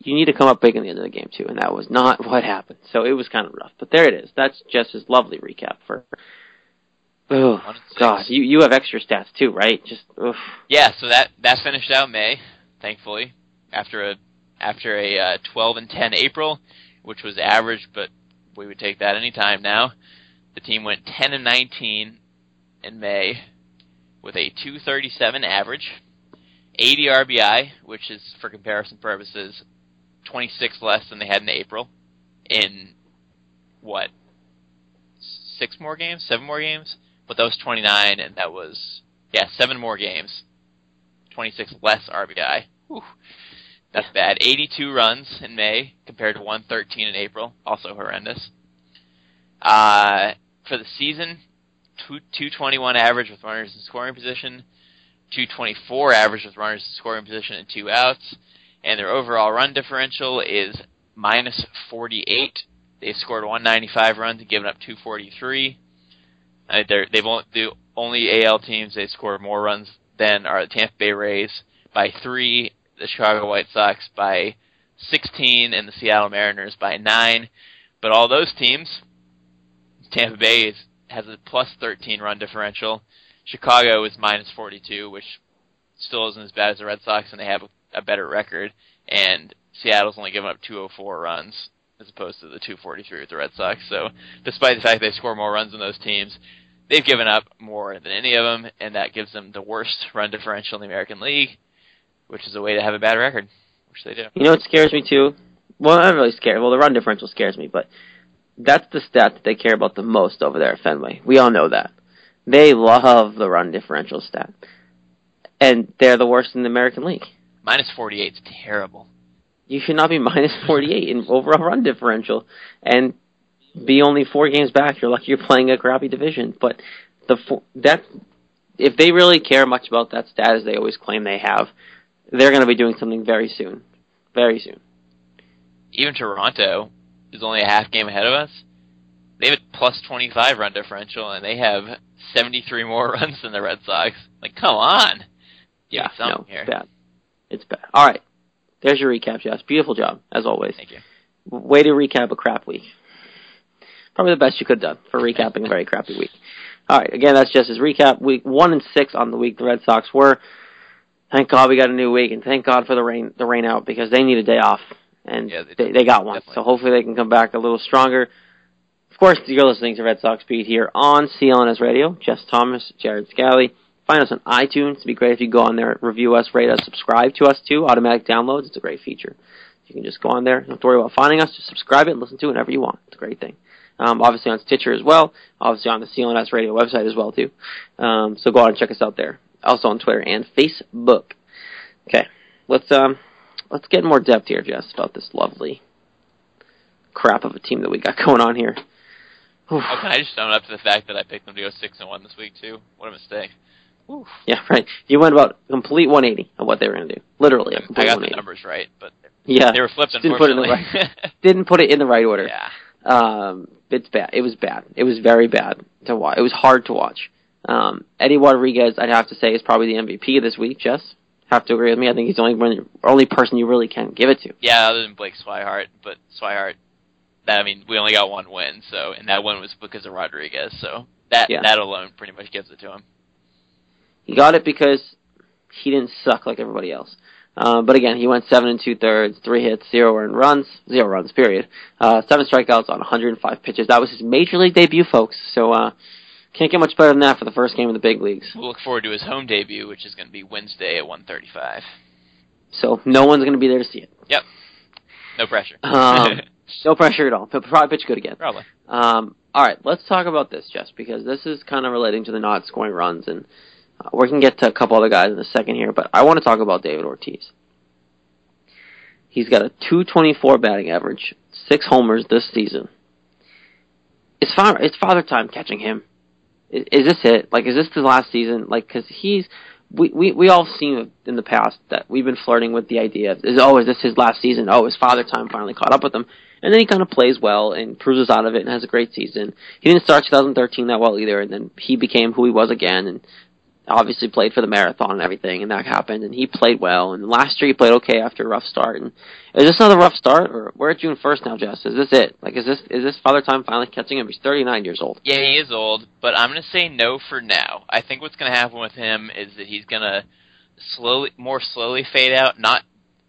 You need to come up big in the end of the game too, and that was not what happened. So it was kind of rough. But there it is. That's just his lovely recap for. Oh One and six. God, you you have extra stats too, right? Just oof. Yeah, so that that finished out May, thankfully, after a after a uh, 12 and 10 April, which was average, but we would take that any time now. The team went 10 and 19 in May with a 237 average, 80 RBI, which is for comparison purposes 26 less than they had in April. In what? Six more games, seven more games, but that was 29, and that was yeah, seven more games. 26 less RBI. Whew. That's bad. 82 runs in May compared to 113 in April. Also horrendous. Uh, for the season, two, 221 average with runners in scoring position, 224 average with runners in scoring position and two outs, and their overall run differential is minus 48. They've scored 195 runs and given up 243. Uh, they've only, the only AL teams they score more runs than are the Tampa Bay Rays by three, the Chicago White Sox by 16, and the Seattle Mariners by nine. But all those teams, Tampa Bay is, has a plus 13 run differential. Chicago is minus 42, which still isn't as bad as the Red Sox, and they have a, a better record. And Seattle's only given up 204 runs as opposed to the 243 with the Red Sox. So, despite the fact they score more runs than those teams, they've given up more than any of them, and that gives them the worst run differential in the American League, which is a way to have a bad record, which they do. You know what scares me too? Well, not really scared. Well, the run differential scares me, but that's the stat that they care about the most over there at Fenway. We all know that. They love the run differential stat. And they're the worst in the American League. Minus 48 is terrible. You should not be minus 48 in overall run differential and be only four games back. You're lucky you're playing a crappy division. But the four, that if they really care much about that stat as they always claim they have, they're going to be doing something very soon. Very soon. Even Toronto is only a half game ahead of us. They have a plus 25 run differential, and they have 73 more runs than the Red Sox. Like, come on. Give something no, here. bad. It's bad. All right. There's your recap, Jess. Beautiful job, as always. Thank you. Way to recap a crap week. Probably the best you could have done for recapping a very crappy week. All right. Again, that's just his recap. Week one and six on the week the Red Sox were. Thank God we got a new week, and thank God for the rain, the rain out because they need a day off, and Yeah, they they, they got one. Definitely. So hopefully they can come back a little stronger. Of course, you're listening to Red Sox Beat here on CLNS Radio. Jess Thomas, Jared Scally. Find us on iTunes. It'd be great if you go on there, review us, rate us, subscribe to us too. Automatic downloads. It's a great feature. You can just go on there. Don't have to worry about finding us. Just subscribe it and listen to it whenever you want. It's a great thing. Um, obviously on Stitcher as well. Obviously on the CLNS Radio website as well too. Um, so go on and check us out there. Also on Twitter and Facebook. Okay, let's um, let's get more depth here, Jess, about this lovely crap of a team that we got going on here. Oh, can I just own up to the fact that I picked them to go six and one this week too? What a mistake. Oof. Yeah, right. You went about complete 180 of what they were going to do. Literally, a I complete got the numbers right, but Yeah, they were flipped Didn't put it in the unfortunately. didn't put it in the right order. yeah. Um, it's bad. It was bad. It was very bad to watch. It was hard to watch. Um, Eddie Rodriguez, I'd have to say, is probably the MVP this week. Jess, have to agree with me. I think he's the only one, only person you really can give it to. Yeah, other than Blake Swihart, but Swihart, that I mean, we only got one win, so and that one was because of Rodriguez, so that Yeah. that alone pretty much gives it to him. He got it because he didn't suck like everybody else. Um, but again, he went seven and two thirds, three hits, zero earned runs, zero runs, period. Uh, seven strikeouts on 105 pitches. That was his major league debut, folks. So uh, can't get much better than that for the first game of the big leagues. We'll look forward to his home debut, which is going to be Wednesday at 1:35. So no one's going to be there to see it. Yep. No pressure. Um, no pressure at all. He'll probably pitch good again. Probably. Um, all right, let's talk about this, Jess, because this is kind of relating to the not scoring runs, and uh, we can get to a couple other guys in a second here. But I want to talk about David Ortiz. He's got a 224 batting average, six homers this season. It's father, it's father time catching him. Is, is this it? Like, is this the last season? Like, because he's we, we we all seen in the past that we've been flirting with the idea of is oh is this his last season? Oh, his father time finally caught up with him, and then he kind of plays well and cruises out of it and has a great season. He didn't start 2013 that well either, and then he became who he was again, and obviously played for the marathon and everything, and that happened, and he played well. And last year he played okay after a rough start. And is this another rough start, or we're at June 1st now, Jess? Is this it? Like, is this is this father time finally catching him? He's 39 years old. Yeah, he is old, but I'm to say no for now. I think what's to happen with him is that he's to slowly, more slowly fade out, not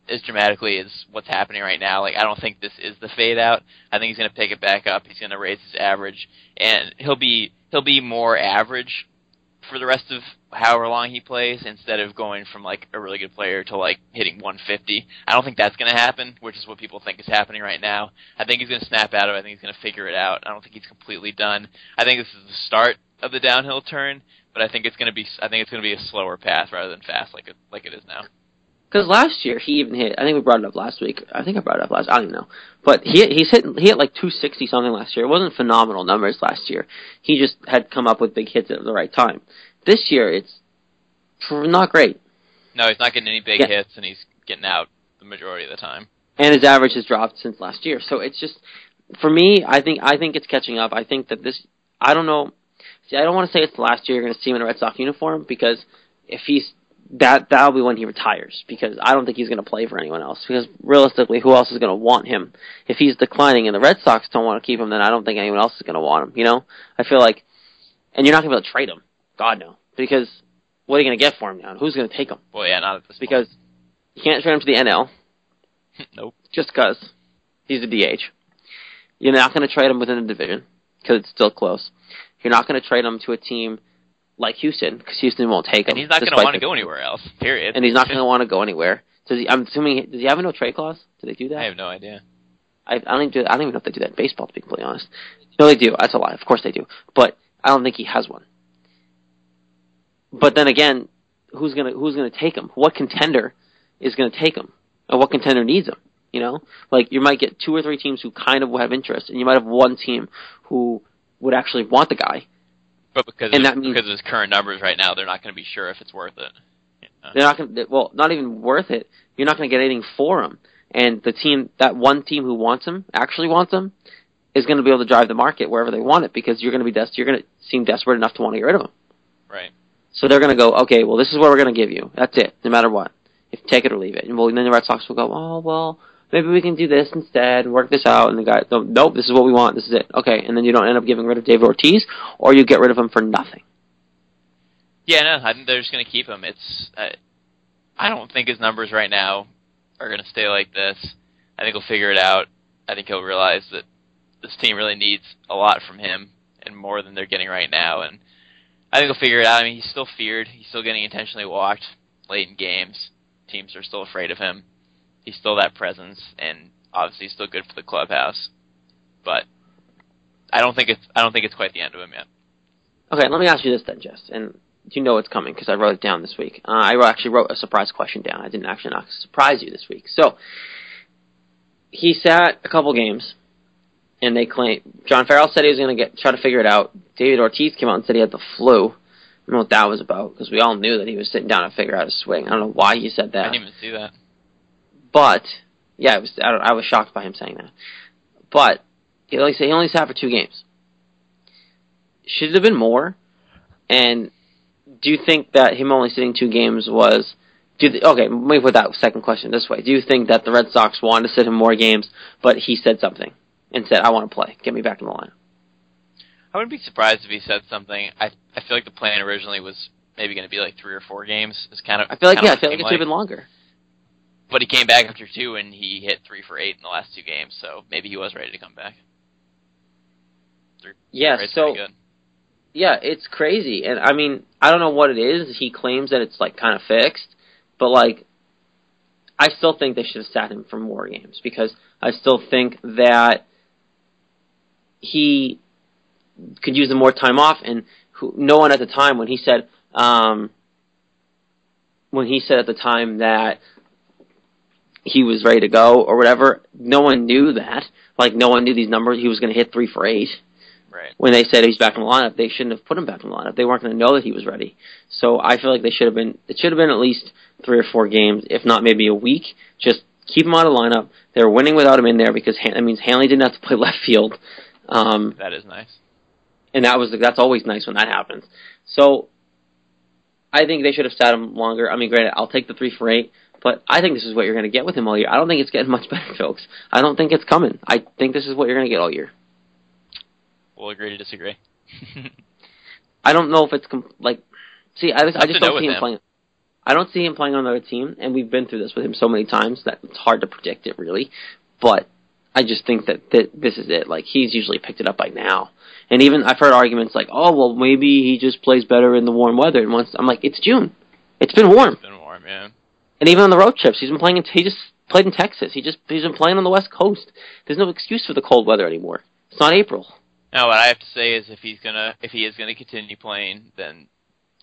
as dramatically as what's happening right now. Like, I don't think this is the fade out. I think he's going to pick it back up. He's going to raise his average, and he'll be he'll be more average for the rest of however long he plays instead of going from like a really good player to like hitting 150. I don't think that's going to happen, which is what people think is happening right now. I think he's going to snap out of it. I think he's going to figure it out. I don't think he's completely done. I think this is the start of the downhill turn, but I think it's going to be I think it's going to be a slower path rather than fast like it like it is now. Because last year he even hit. I think we brought it up last week. I think I brought it up last. I don't even know. But he he's hit he hit like 260 something last year. It wasn't phenomenal numbers last year. He just had come up with big hits at the right time. This year it's not great, No, he's not getting any big Yeah. hits, and he's getting out the majority of the time. and his average has dropped since last year. So it's just for me. I think I think it's catching up. I think that this. I don't know. See, I don't want to say it's the last year you're going to see him in a Red Sox uniform because if he's that that'll be when he retires because I don't think he's going to play for anyone else because realistically who else is going to want him if he's declining and the Red Sox don't want to keep him then I don't think anyone else is going to want him you know I feel like and you're not going to be able to trade him God no because what are you going to get for him now who's going to take him Well, yeah, not at this because you can't trade him to the NL point. nope. just because he's a DH. You're not going to trade him within the division because it's still close. You're not going to trade him to a team like Houston because Houston won't take him. And he's not going to want to go anywhere else. Period. And he's not going to want to go anywhere. Does he? I'm assuming. Does he have a no trade clause? Do they do that? I have no idea. I, I don't even. Do, I don't even know if they do that in baseball. To be completely honest, no, they do. That's a lie. Of course they do. But I don't think he has one. But then again, who's gonna who's gonna take him? What contender is gonna take him? And what contender needs him? You know, like you might get two or three teams who kind of have interest, and you might have one team who would actually want the guy. But because And of, that means- because of his current numbers right now, they're not going to be sure if it's worth it. Yeah. They're not gonna. Well, not even worth it. You're not gonna get anything for him. And the team, that one team who wants him, actually wants him, is going to be able to drive the market wherever they want it because you're going to be des- you're going to seem desperate enough to want to get rid of him. Right. So they're going to go, okay, well, this is what we're going to give you. That's it, no matter what. If take it or leave it. And well, then the Red Sox will go, oh well, maybe we can do this instead and work this out. And the guy, no, nope, this is what we want. This is it. Okay, and then you don't end up getting rid of David Ortiz, or you get rid of him for nothing. Yeah, no, I think they're just going to keep him. It's uh, I don't think his numbers right now are going to stay like this. I think he'll figure it out. I think he'll realize that this team really needs a lot from him and more than they're getting right now. And I think he'll figure it out. I mean, he's still feared. He's still getting intentionally walked late in games. Teams are still afraid of him. He's still that presence, and obviously he's still good for the clubhouse. But I don't think it's I don't think it's quite the end of him yet. Okay, let me ask you this then, Jess, and you know it's coming because I wrote it down this week. Uh, I actually wrote a surprise question down. I didn't actually not surprise you this week. So he sat a couple games, and they claim John Farrell said he was going to get try to figure it out. David Ortiz came out and said he had the flu. I don't know what that was about because we all knew that he was sitting down to figure out his swing. I don't know why he said that. I didn't even see that. but yeah, it was. I, I was shocked by him saying that. But he said he only sat for two games. Should it have been more? And do you think that him only sitting two games was? Do you th- okay, let me put that second question this way: Do you think that the Red Sox wanted to sit him more games, but he said something and said, "I want to play, get me back in the lineup"? I wouldn't be surprised if he said something. I I feel like the plan originally was maybe going to be like three or four games. It's kind of I feel like yeah, I feel like it should have been longer. But he came back after two, and he hit three for eight in the last two games. So maybe he was ready to come back. Three, Yeah, rate's so yeah, it's crazy, and I mean, I don't know what it is. He claims that it's like kind of fixed, but like, I still think they should have sat him for more games because I still think that he could use the more time off, and who, no one at the time when he said, um, when he said at the time that he was ready to go or whatever, no one knew that. Like, no one knew these numbers. He was going to hit three for eight Right. when they said he's back in the lineup, they shouldn't have put him back in the lineup. They weren't going to know that he was ready. So I feel like they should have been. It should have been at least three or four games, if not maybe a week. Just keep him out of the lineup. They were winning without him in there because Han- that means Hanley didn't have to play left field, um, That is nice. and that was that's always nice when that happens. So I think they should have sat him longer. I mean, granted, I'll take the three for eight. But I think this is what you're going to get with him all year. I don't think it's getting much better, folks. I don't think it's coming. I think this is what you're going to get all year. We'll agree to disagree. I don't know if it's com- like. See, I just, I just don't see him him. playing. I don't see him playing on another team, and we've been through this with him so many times that it's hard to predict it really. But I just think that, that this is it. Like he's usually picked it up by now, and even I've heard arguments like, "Oh, well, maybe he just plays better in the warm weather." And once I'm like, "It's June, it's been warm," It's been warm, yeah. and even on the road trips, he's been playing. In, he just played in Texas. He just he's been playing on the West Coast. There's no excuse for the cold weather anymore. It's not April. Now, what I have to say is, if he's gonna, if he is gonna continue playing, then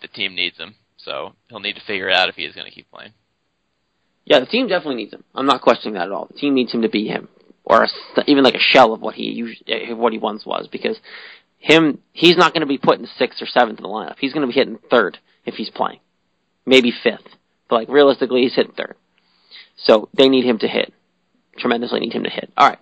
the team needs him. So he'll need to figure it out if he is gonna keep playing. Yeah, the team definitely needs him. I'm not questioning that at all. The team needs him to be him, or a, even like a shell of what he eh, what he once was. Because him, he's not going to be put in sixth or seventh in the lineup. He's going to be hitting third if he's playing, maybe fifth. But like realistically, he's hitting third. So they need him to hit. Tremendously need him to hit. All right.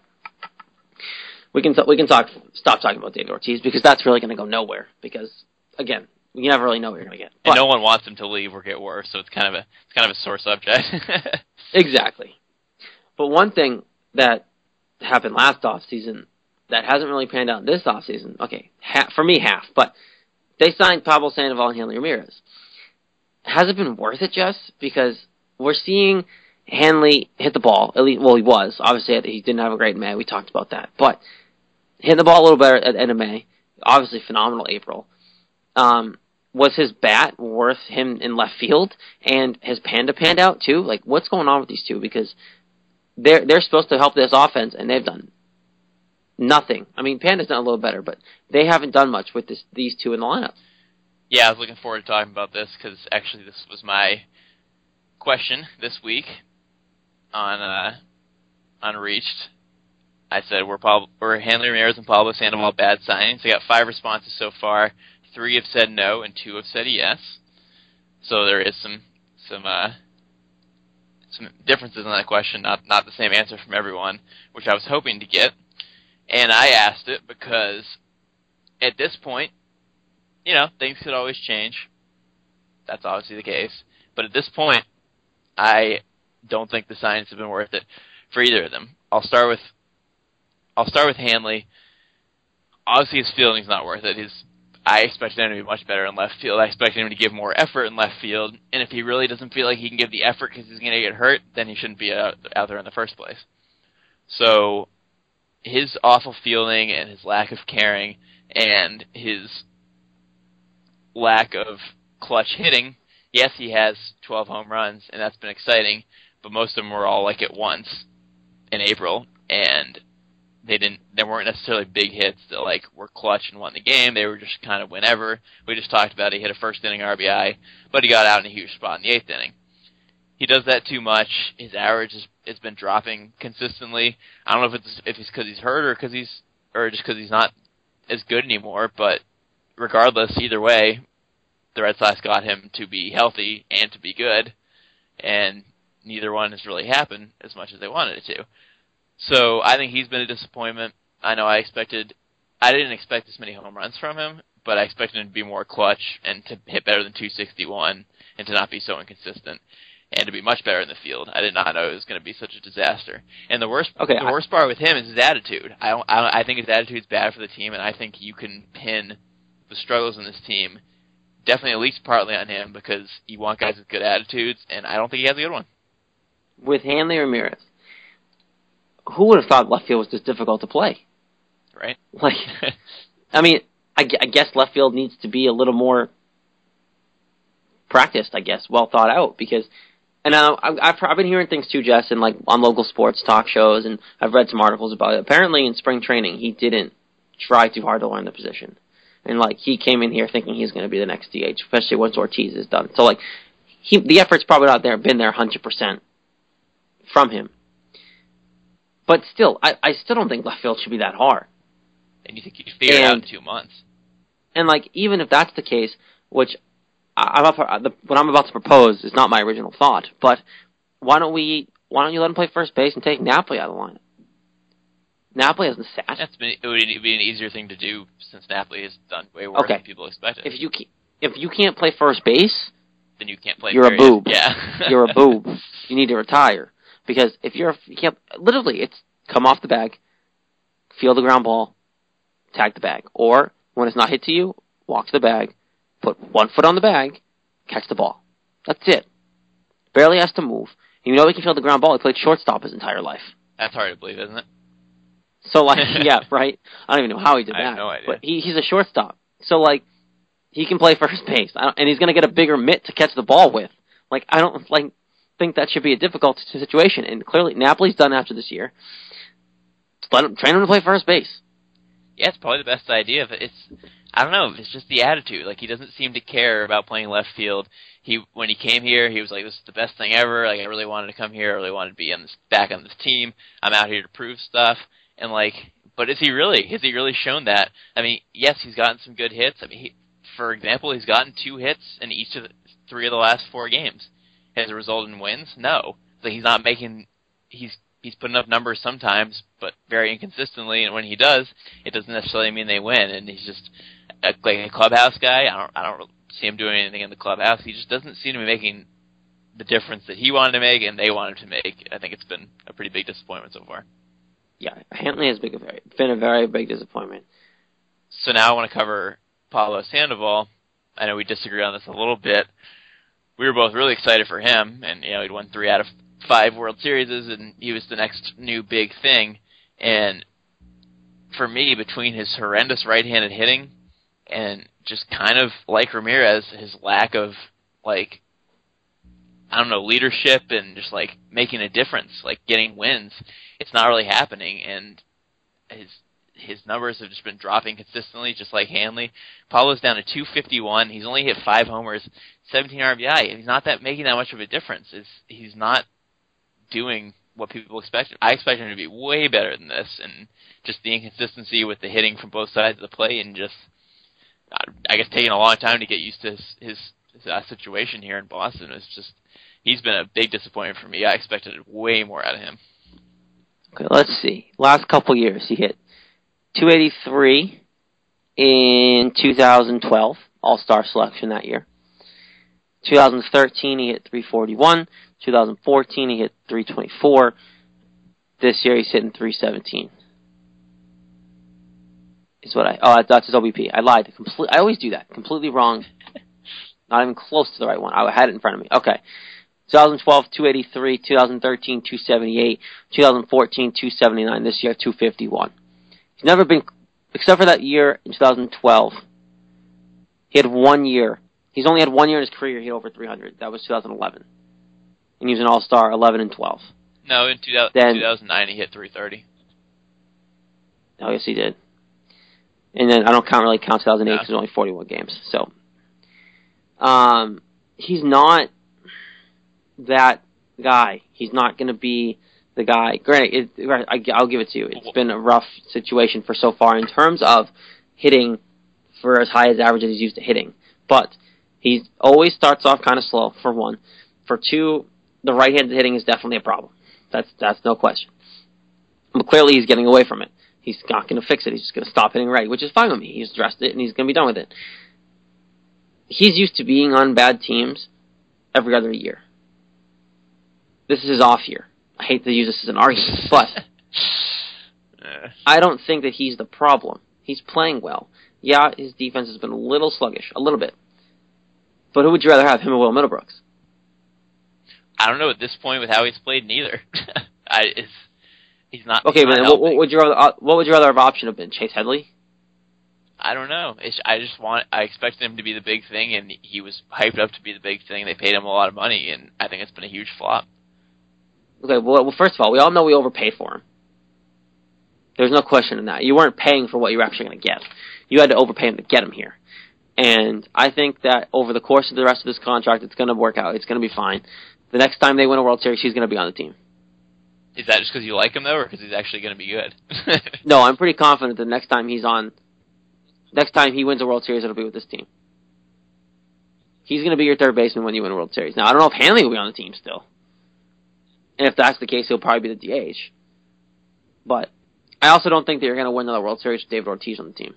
We can we can talk stop talking about David Ortiz because that's really going to go nowhere. Because again, you never really know what you're going to get. And no one wants him to leave or get worse, so it's kind of a, it's kind of a sore subject. Exactly. But one thing that happened last off season that hasn't really panned out this off season, okay, half, for me half, but they signed Pablo Sandoval and Hanley Ramirez. Has it been worth it, Jess? Because we're seeing Hanley hit the ball. At least, well, he was. Obviously, he didn't have a great May. We talked about that. But hitting the ball a little better at the end of May. Obviously, phenomenal April. Um, was his bat worth him in left field? And has Panda panned out too? Like, what's going on with these two? Because they're they're supposed to help this offense, and they've done nothing. I mean, Panda's done a little better, but they haven't done much with this these two in the lineup. yeah, I was looking forward to talking about this because actually this was my question this week on uh, on Reached. I said we're Pablo, we're Hanley Ramirez and Pablo Sandoval bad signings. I got five responses so far. Three have said no, and two have said yes. So there is some some uh, some differences in that question. Not not the same answer from everyone, which I was hoping to get. And I asked it because at this point, you know, things could always change. That's obviously the case. But at this point, I don't think the signings have been worth it for either of them. I'll start with I'll start with Hanley. Obviously, his fielding's not worth it. His I expected him to be much better in left field. I expected him to give more effort in left field. And if he really doesn't feel like he can give the effort because he's going to get hurt, then he shouldn't be out, out there in the first place. So his awful fielding and his lack of caring and his lack of clutch hitting. Yes, he has 12 home runs, and that's been exciting, but most of them were all like at once in April, and they didn't. They weren't necessarily big hits that like were clutch and won the game. They were just kind of whenever. We just talked about he hit a first inning RBI, but he got out in a huge spot in the eighth inning. He does that too much. His average has, has been dropping consistently. I don't know if it's if it's because he's hurt or because he's or just because he's not as good anymore. But regardless, either way, the Red Sox got him to be healthy and to be good, and neither one has really happened as much as they wanted it to. So I think he's been a disappointment. I know I expected, I didn't expect as many home runs from him, but I expected him to be more clutch and to hit better than 261 and to not be so inconsistent and to be much better in the field. I did not know it was going to be such a disaster. And the worst, Okay, the I- worst part with him is his attitude. I don't, I, don't, I think his attitude's bad for the team, and I think you can pin the struggles in this team definitely at least partly on him because you want guys with good attitudes, and I don't think he has a good one. With Hanley Ramirez, who would have thought left field was this difficult to play? Right? Like, I mean, I, I guess left field needs to be a little more practiced. I guess, well thought out because. And uh, I've, I've I've been hearing things too, Jess, and like on local sports talk shows, and I've read some articles about it. Apparently, in spring training, he didn't try too hard to learn the position, and like he came in here thinking he's going to be the next DH, especially once Ortiz is done. So like, he the effort's probably not there, been there hundred percent from him. But still, I, I still don't think left field should be that hard. and you think you figure it out in two months. And like, even if that's the case, which I- I'm the, what I'm about to propose is not my original thought, but why don't we? Why don't you let him play first base and take Napoli out of the lineup? Napoli hasn't sat. That's been it would be an easier thing to do since Napoli has done way worse Okay. than people expected. If you if you can't play first base, then you can't play. You're a boob. Yeah, you're a boob. You need to retire because if you're you can't literally it's come off the bag, feel the ground ball, tag the bag, or when it's not hit to you, walk to the bag, put one foot on the bag, catch the ball. That's it. Barely has to move. You know he can feel the ground ball. He played shortstop his entire life. That's hard to believe, isn't it? So like, yeah, right. I don't even know how he did I that. have no idea. But he he's a shortstop. So like, he can play first base, I don't, and he's gonna get a bigger mitt to catch the ball with. Like, I don't like think that should be a difficult situation. And clearly, Napoli's done after this year. Let him train him to play first base. Yeah, it's probably the best idea. But it's I don't know. It's just the attitude. Like he doesn't seem to care about playing left field. He when he came here, he was like, "This is the best thing ever." Like I really wanted to come here. I really wanted to be on this back on this team. I'm out here to prove stuff. And like, but is he really? Has he really shown that? I mean, yes, he's gotten some good hits. I mean, he, for example, he's gotten two hits in each of the three of the last four games. Has it resulted in wins? No. So he's not making. He's he's putting up numbers sometimes, but very inconsistently. And when he does, it doesn't necessarily mean they win. And he's just a, like a clubhouse guy. I don't I don't see him doing anything in the clubhouse. He just doesn't seem to be making the difference that he wanted to make and they wanted to make. I think it's been a pretty big disappointment so far. Yeah, Hanley has big, been a very big disappointment. So now I want to cover Pablo Sandoval. I know we disagree on this a little bit. We were both really excited for him, and you know he'd won three out of five World Series, and he was the next new big thing. And for me, between his horrendous right-handed hitting and just kind of like Ramirez, his lack of like I don't know leadership and just like making a difference, like getting wins, it's not really happening. And his his numbers have just been dropping consistently, just like Hanley. Pablo's down to 251. He's only hit five homers, 17 RBI. He's not that making that much of a difference. Is he's not doing what people expect. I expect him to be way better than this, and just the inconsistency with the hitting from both sides of the plate, and just uh, I guess taking a long time to get used to his his, his uh, situation here in Boston is just he's been a big disappointment for me. I expected way more out of him. Okay, let's see. Last couple years, he hit 283 in 2012, All Star selection that year. 2013, he hit 341. 2014, he hit 324. This year, he's hitting 317. Is what I oh that's his OBP. I lied. Complete. I always do that. Completely wrong. Not even close to the right one. I had it in front of me. Okay. 2012, 283. 2013, 278. 2014, 279. This year, 251. Never been, except for that year in 2012. He had one year. He's only had one year in his career. He hit over 300. That was 2011, and he was an All Star 11 and 12. No, in 2000, Then- 2009 he hit 330. Oh yes, he did. And then I don't count really count 2008 Yeah. because there's only 41 games. So, um, he's not that guy. He's not going to be the guy. Granted, it, I, I'll give it to you. It's been a rough situation for so far in terms of hitting for as high as average as he's used to hitting. But He always starts off kind of slow. For one, for two, the right-handed hitting is definitely a problem. That's that's no question. But clearly, he's getting away from it. He's not going to fix it. He's just going to stop hitting right, which is fine with me. He's addressed it, and he's going to be done with it. He's used to being on bad teams every other year. This is his off year. I hate to use this as an argument, but I don't think that he's the problem. He's playing well. Yeah, his defense has been a little sluggish, a little bit. But who would you rather have, him or Will Middlebrooks? I don't know at this point with how he's played neither. I it's, he's not. Okay, he's but not then what, what would your other, uh, what would your other option have been? Chase Headley? I don't know. It's, I just want. I expected him to be the big thing, and he was hyped up to be the big thing. They paid him a lot of money, and I think it's been a huge flop. Okay, well, well, first of all, we all know we overpaid for him. There's no question in that. You weren't paying for what you were actually going to get. You had to overpay him to get him here. And I think that over the course of the rest of this contract, it's going to work out. It's going to be fine. The next time they win a World Series, he's going to be on the team. Is that just because you like him though, or because he's actually going to be good? No, I'm pretty confident that next time he's on, next time he wins a World Series, it'll be with this team. He's going to be your third baseman when you win a World Series. Now, I don't know if Hanley will be on the team still. And if that's the case, he'll probably be the DH. But I also don't think that you're going to win another World Series with David Ortiz on the team.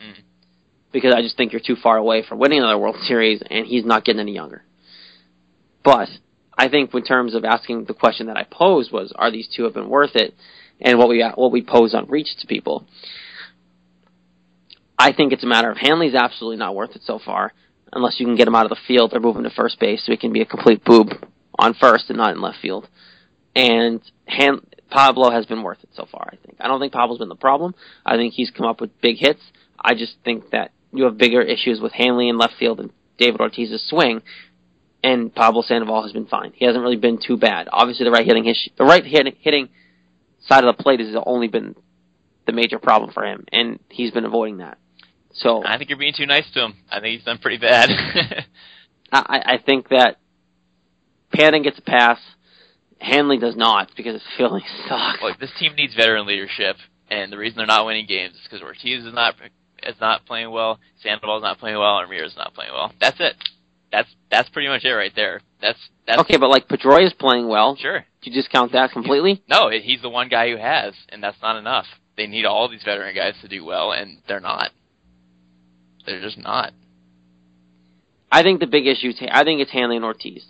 Mm. Because I just think you're too far away from winning another World Series, and he's not getting any younger. But I think in terms of asking the question that I posed was, are these two have been worth it? And what we what we pose on reach to people. I think it's a matter of Hanley's absolutely not worth it so far, unless you can get him out of the field or move him to first base so he can be a complete boob on first and not in left field. And Han- Pablo has been worth it so far, I think. I don't think Pablo's been the problem. I think he's come up with big hits. I just think that you have bigger issues with Hanley in left field and David Ortiz's swing, and Pablo Sandoval has been fine. He hasn't really been too bad. Obviously, the right hitting issue, the right hitting, hitting side of the plate has only been the major problem for him, and he's been avoiding that. So I think you're being too nice to him. I think he's done pretty bad. I, I think that Panda gets a pass. Hanley does not because his feelings suck. Look, this team needs veteran leadership, and the reason they're not winning games is because Ortiz is not is not playing well, Sandoval's not playing well, and Ramirez is not playing well. That's it. That's that's pretty much it right there. That's that's Okay, but like Pedroia is playing well. sure. Do you discount that completely? No, he's the one guy who has, and that's not enough. They need all these veteran guys to do well, and they're not. They're just not. I think the big issue I think it's Hanley and Ortiz.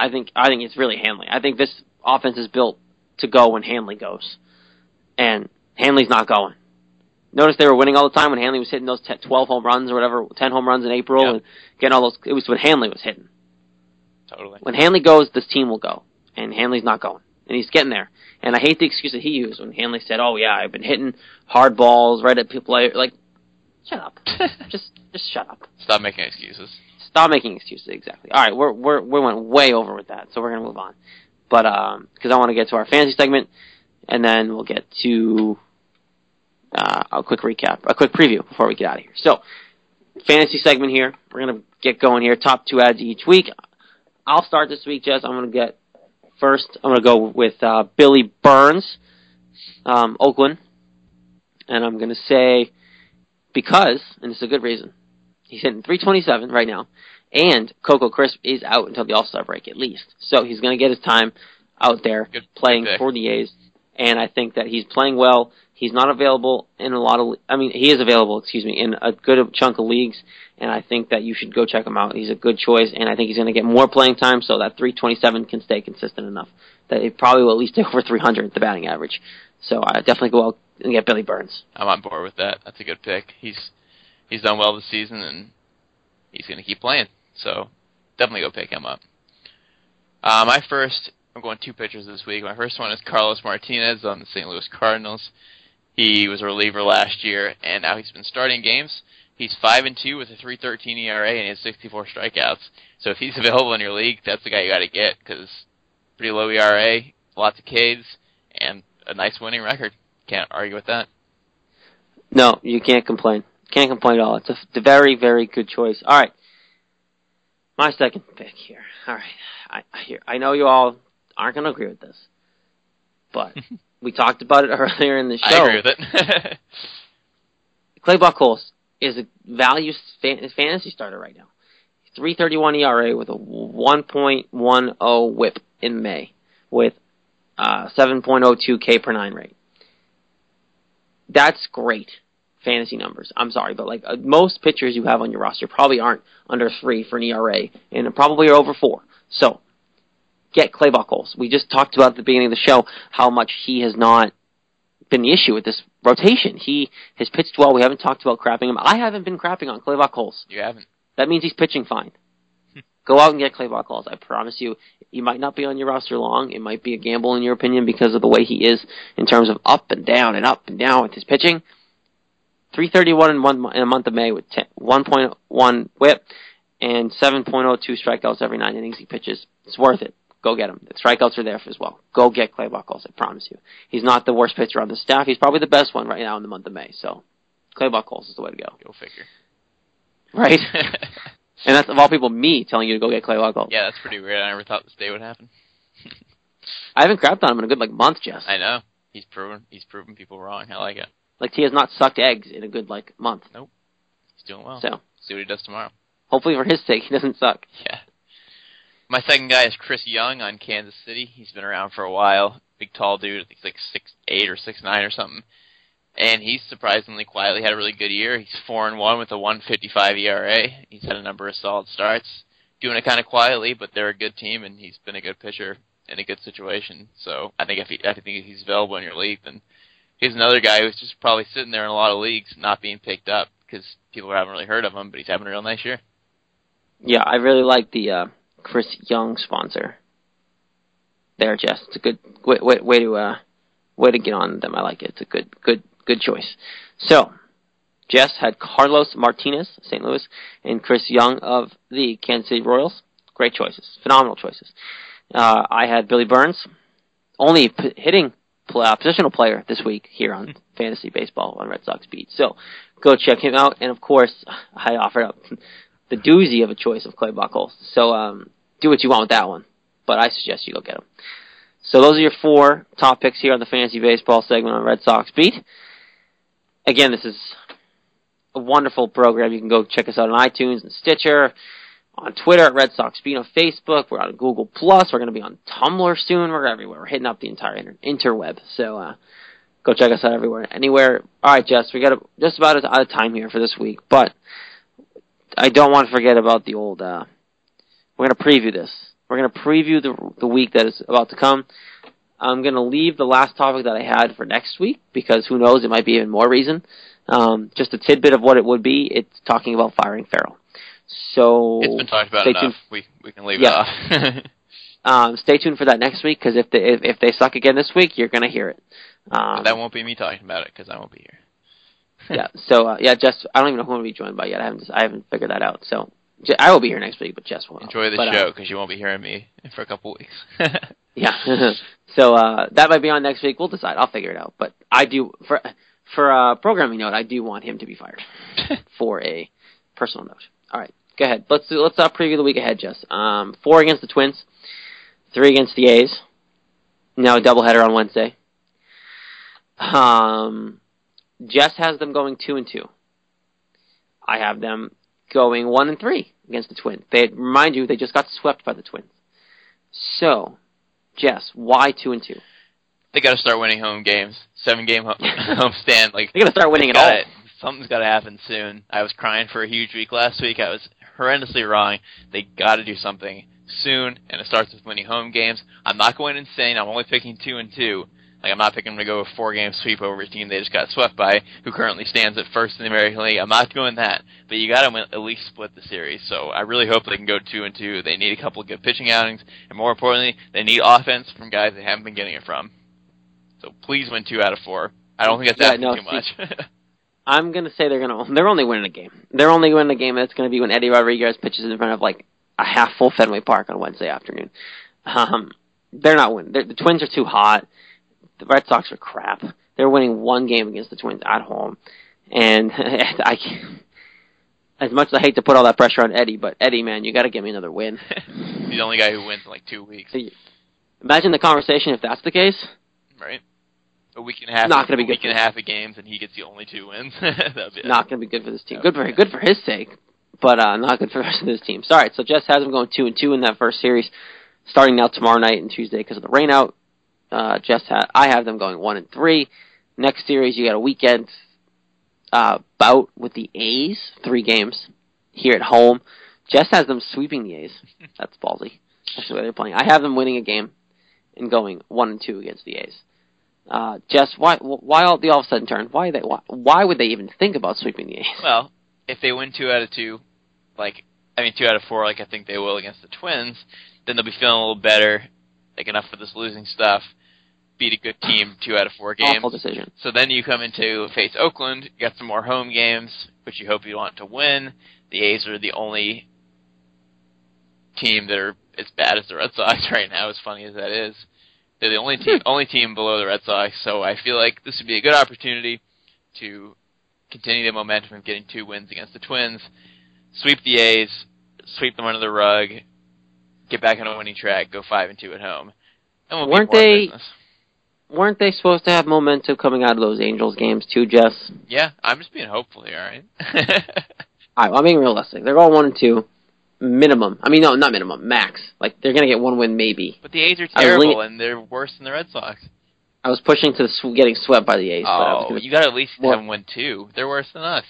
I think I think it's really Hanley. I think this offense is built to go when Hanley goes, and Hanley's not going. Notice they were winning all the time when Hanley was hitting those 10, 12 home runs or whatever, 10 home runs in April, Yeah. and getting all those. It was when Hanley was hitting. Totally. When Hanley goes, this team will go, and Hanley's not going, and he's getting there. And I hate the excuse that he used when Hanley said, "Oh yeah, I've been hitting hard balls right at people." Like, shut up, just just shut up. Stop making excuses. Stop making excuses. Exactly. All right, we're we're we went way over with that, so we're gonna move on. But um, because I want to get to our fantasy segment, and then we'll get to uh, a quick recap, a quick preview before we get out of here. So, fantasy segment here. We're gonna get going here. Top two adds each week. I'll start this week, Jess. I'm gonna get first. I'm gonna go with uh, Billy Burns, um, Oakland, and I'm gonna say because, and it's a good reason. He's hitting 327 right now, and Coco Crisp is out until the All Star break at least. So he's going to get his time out there Good- playing pick. for the A's, and I think that he's playing well. He's not available in a lot of, I mean, he is available, excuse me, in a good chunk of leagues, and I think that you should go check him out. He's a good choice, and I think he's going to get more playing time, so that 327 can stay consistent enough that it probably will at least take over 300 the batting average. So I definitely go out and get Billy Burns. I'm on board with that. That's a good pick. He's he's done well this season, and he's going to keep playing. So definitely go pick him up. Uh, my first, I'm going two pitchers this week. My first one is Carlos Martinez on the St. Louis Cardinals. He was a reliever last year, and now he's been starting games. He's five and two with a 3.13 ERA, and he has 64 strikeouts. So if he's available in your league, that's the guy you got to get because pretty low ERA, lots of Ks, and a nice winning record. Can't argue with that. No, you can't complain. Can't complain at all. It's a, very, very good choice. All right, my second pick here. All right, I I, hear, I know you all aren't going to agree with this, but we talked about it earlier in the show. I agree with it. Clay Buchholz is a value fan- fantasy starter right now. 331 ERA with a 1.10 whip in May with uh, 7.02 K per nine rate. That's great fantasy numbers. I'm sorry, but like uh, most pitchers you have on your roster probably aren't under three for an ERA and probably are over four. So get Clay Buchholz. We just talked about at the beginning of the show how much he has not been the issue with this rotation. He has pitched well. We haven't talked about crapping him. I haven't been crapping on Clay Buchholz. You haven't. That means he's pitching fine. Go out and get Clay Buchholz. I promise you, he might not be on your roster long. It might be a gamble in your opinion because of the way he is in terms of up and down and up and down with his pitching. 331 in one in a month of May with 10, 1.1 WHIP and 7.02 strikeouts every nine innings he pitches. It's worth it. Go get him. The strikeouts are there as well. Go get Clay Buchholz. I promise you. He's not the worst pitcher on the staff. He's probably the best one right now in the month of May. So, Clay Buchholz is the way to go. Go figure. Right. and that's of all people, me telling you to go get Clay Buchholz. yeah, that's pretty weird. I never thought this day would happen. I haven't crapped on him in a good like month, Jess. I know. He's proven he's proven people wrong. I like it. Like he has not sucked eggs in a good like month. Nope. He's doing well. So See what he does tomorrow. hopefully for his sake he doesn't suck. Yeah. My second guy is Chris Young on Kansas City. He's been around for a while. Big tall dude. I think he's like six eight or six nine or something. And he's surprisingly quietly had a really good year. He's four and one with a one fifty five ERA. He's had a number of solid starts. Doing it kind of quietly, but they're a good team and he's been a good pitcher in a good situation. So I think if he I think if he's available in your league then he's another guy who's just probably sitting there in a lot of leagues not being picked up because people haven't really heard of him, but he's having a real nice year. Yeah, I really like the uh, Chris Young sponsor. There, Jess. It's a good way, way, way to uh, way to get on them. I like it. It's a good good good choice. So, Jess had Carlos Martinez, St. Louis, and Chris Young of the Kansas City Royals. Great choices, phenomenal choices. Uh, I had Billy Burns, only p- hitting uh, positional player this week here on Fantasy Baseball on Red Sox Beat. So, go check him out. And of course, I offered up the doozy of a choice of Clay Buchholz. So, um, do what you want with that one, but I suggest you go get him. So those are your four top picks here on the Fantasy Baseball segment on Red Sox Beat. Again, this is a wonderful program. You can go check us out on iTunes and Stitcher, on Twitter at Red Sox Beat, on Facebook. We're on Google Plus. We're going to be on Tumblr soon. We're everywhere. We're hitting up the entire inter- interweb. So uh, go check us out everywhere, anywhere. All right, Jess, we got a, just about out of time here for this week, but I don't want to forget about the old. Uh, we're going to preview this. We're going to preview the the week that is about to come. I'm going to leave the last topic that I had for next week because who knows, it might be even more reason. Um, just a tidbit of what it would be. It's talking about firing Farrell. So It's been talked about enough. tuned. We we can leave Yeah. it off. Um, stay tuned for that next week because if they if, if they suck again this week, you're going to hear it. Um, that won't be me talking about it because I won't be here. yeah. So uh, yeah, Jess. I don't even know who I'm to be joined by yet. I haven't I haven't figured that out. So I will be here next week, but Jess won't. Enjoy the But, uh, show because you won't be hearing me for a couple weeks. Yeah. so uh, that might be on next week. We'll decide. I'll figure it out. But I do for for a programming note. I do want him to be fired for a personal note. All right. Go ahead. Let's do, let's uh, preview the week ahead, Jess. Um, four against the Twins, three against the A's. Now a doubleheader on Wednesday. Um, Jess has them going two and two. I have them going one and three against the Twins. They remind you they just got swept by the Twins. So, Jess, why two and two? they got to start winning home games. Seven game home, home stand. Like They got to start winning it all. Something's got to happen soon. I was crying for a huge week last week. I was horrendously wrong. They got to do something soon, and it starts with winning home games. I'm not going insane. I'm only picking two and two. Like I'm not picking them to go a four game sweep over a team they just got swept by, who currently stands at first in the American League. I'm not doing that, but you got to at least split the series. So I really hope they can go two and two. They need a couple of good pitching outings, and more importantly, they need offense from guys they haven't been getting it from. So please win two out of four. I don't think that's Yeah, asking no, too much. I'm gonna say they're gonna they're only winning a game. They're only winning a game that's gonna be when Eddie Rodriguez pitches in front of like a half full Fenway Park on Wednesday afternoon. Um, they're not winning. They're, the Twins are too hot. The Red Sox are crap. They're winning one game against the Twins at home, and I. can't- As much as I hate to put all that pressure on Eddie, but Eddie, man, you got to give me another win. He's the only guy who wins in like two weeks, Imagine the conversation if that's the case. right? A week and a half. Not gonna be a good week and a half of games, and he gets the only two wins. Be Not going to be good for this team. Good for good for his sake, but uh, not good for the rest of this team. Sorry. so Jess has them going two and two in that first series, starting now tomorrow night and Tuesday because of the rain out. Uh, Jess, ha- I have them going one and three. Next series, you got a weekend uh, bout with the A's, three games here at home. Jess has them sweeping the A's. That's ballsy. That's the way they're playing. I have them winning a game and going one and two against the A's. Uh, Jess, why why all the all of a sudden turn? Why they why, why would they even think about sweeping the A's? Well, if they win two out of two, like I mean two out of four, like I think they will against the Twins, then they'll be feeling a little better, like enough for this losing stuff. Beat a good team two out of four games. Awful decision. So then you come into face Oakland, you got some more home games, which you hope you want to win. The A's are the only team that are as bad as the Red Sox right now, as funny as that is. They're the only team only team below the Red Sox, so I feel like this would be a good opportunity to continue the momentum of getting two wins against the Twins, sweep the A's, sweep them under the rug, get back on a winning track, go five and two at home. And we'll Weren't be in they- business. Weren't they supposed to have momentum coming out of those Angels games too, Jess? Yeah, I'm just being hopeful here, alright? All right, well, I'm being realistic. They're going one and two, minimum. I mean, no, not minimum, max. Like they're gonna get one win maybe. but the A's are terrible leaning- and they're worse than the Red Sox. I was pushing to the sw- getting swept by the A's, but I was Oh, gonna you got to at least have them win two. They're worse than us.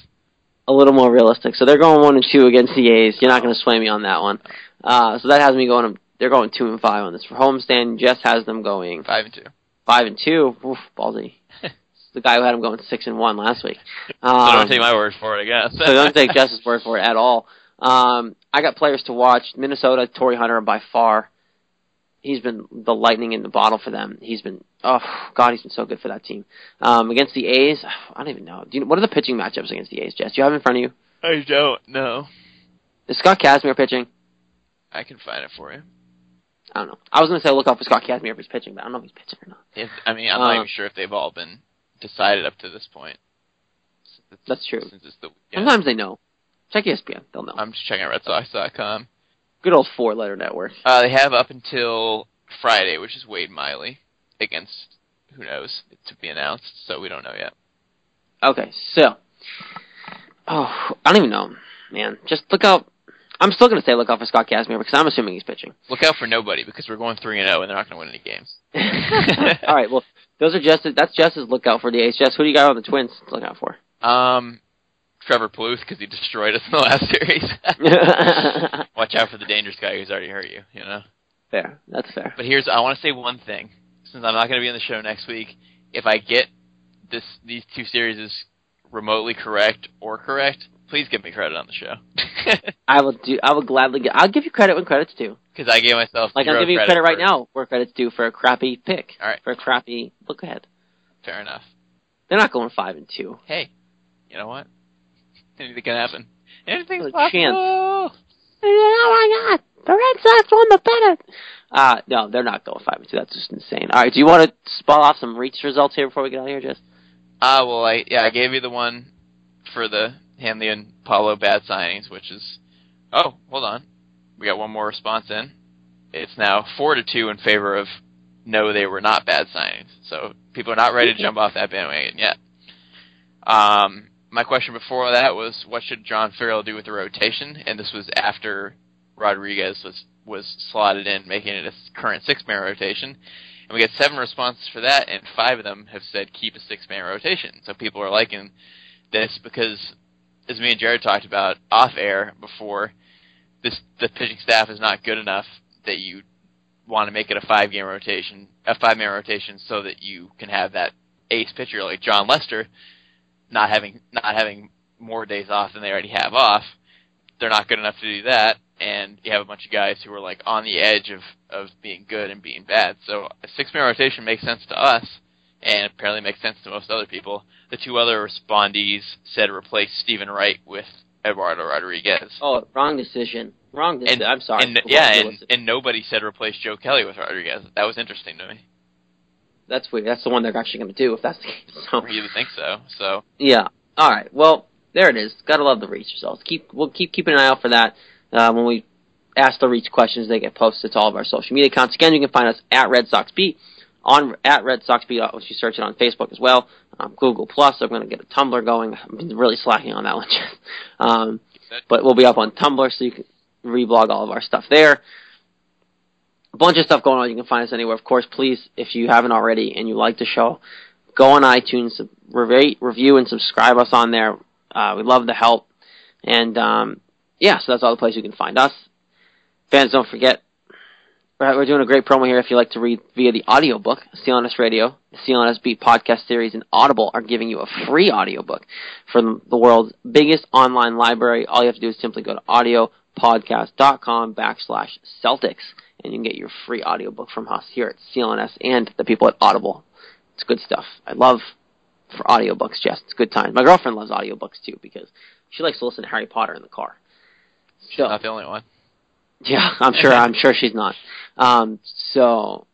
a little more realistic. So they're going one and two against the A's. You're not going to sway me on that one. Uh, so that has me going. They're going two and five on this for homestand. Jess has them going Five and two. five and two. Oof, ballsy. the guy who had them going six and one last week. So Um, don't take my word for it, I guess. so don't take Jess's word for it at all. Um, I got players to watch. Minnesota, Torii Hunter by far. He's been the lightning in the bottle for them. He's been oh god, he's been so good for that team. Um, against the A's, I don't even know. Do you, what are the pitching matchups against the A's, Jess? Do you have it in front of you? I don't know. Is Scott Kazmir pitching? I can find it for you. I don't know. I was gonna say look up for Scott Kazmir if he's pitching, but I don't know if he's pitching or not. If, I mean, I'm not Uh, even sure if they've all been decided up to this point. It's- That's true. Since it's the, yeah. Sometimes they know. Check ESPN, they'll know. I'm just checking RedSox.com. Good old four letter network. Uh, they have up until Friday, which is Wade Miley against who knows to be announced. So we don't know yet. Okay, so oh, I don't even know, man. Just look out. I'm still gonna say look out for Scott Kazmir because I'm assuming he's pitching. Look out for nobody because we're going three and zero, and they're not going to win any games. All right, well, those are just that's Jess's lookout for the A's. Jess, who do you got on the Twins to look out for? Um, Trevor Plouffe because he destroyed us in the last series. Watch out for the dangerous guy who's already hurt you. You know. fair, that's fair. But here's I want to say one thing. Since I'm not going to be on the show next week, if I get this these two series is remotely correct or correct, please give me credit on the show. I will do. I will gladly. Get, I'll give you credit when credit's due. Because I gave myself Like I'm giving you credit right for- now where credit's due for a crappy pick. All right. For a crappy look ahead. Fair enough. They're not going five and two. Hey, you know what? Anything can happen. Anything's A possible. chance. Oh my god, the Red Sox won the pennant. Uh, no, they're not going five and two. That's just insane. All right, do you want to spell off some reach results here before we get out of here, Jess? Ah, well, I yeah, I gave you the one for the Hanley and Pablo bad signings, which is oh, hold on, we got one more response in. It's now four to two in favor of no, they were not bad signings. So people are not ready to jump off that bandwagon yet. Um, my question before that was, what should John Farrell do with the rotation? And this was after Rodriguez was was slotted in, making it a current six man rotation. And we got seven responses for that, and five of them have said keep a six man rotation. So people are liking this because, as me and Jared talked about off air before, this the pitching staff is not good enough that you want to make it a five game rotation, a five man rotation, so that you can have that ace pitcher like Jon Lester, not having not having more days off than they already have off. They're not good enough to do that, and you have a bunch of guys who are like on the edge of of being good and being bad. So a six man rotation makes sense to us, and apparently makes sense to most other people. The two other respondees said replace Steven Wright with Eduardo Rodriguez. Oh, wrong decision. Wrong decision. I'm sorry. And yeah, and, and nobody said replace Joe Kelly with Rodriguez. That was interesting to me. That's weird. That's the one they're actually going to do if that's the case. So You would think so. So yeah. All right. Well, there it is. Gotta love the reach results. Keep we'll keep keeping an eye out for that. Uh, when we ask the reach questions, they get posted to all of our social media accounts. Again, you can find us at Red Sox Beat on at Red Sox Beat. Uh, you search it on Facebook as well. Um, Google Plus. I'm going to get a Tumblr going. I've been really slacking on that one. um, but we'll be up on Tumblr, so you can reblog all of our stuff there. A bunch of stuff going on. You can find us anywhere. Of course, please, if you haven't already and you like the show, go on iTunes, rate, review, and subscribe us on there. Uh, we love the help. And um, yeah, so that's all the places you can find us. Fans, don't forget, we're doing a great promo here if you like to read via the audiobook. CLNS Radio, the CLNS Beat podcast series, and Audible are giving you a free audiobook from the world's biggest online library. All you have to do is simply go to audiopodcast.com backslash Celtics, and you can get your free audiobook from us here at CLNS and the people at Audible. It's good stuff. I love for audiobooks, Jess. It's good time. My girlfriend loves audiobooks too because she likes to listen to Harry Potter in the car. She's so, not the only one. Yeah, I'm sure. I'm sure she's not. Um, so,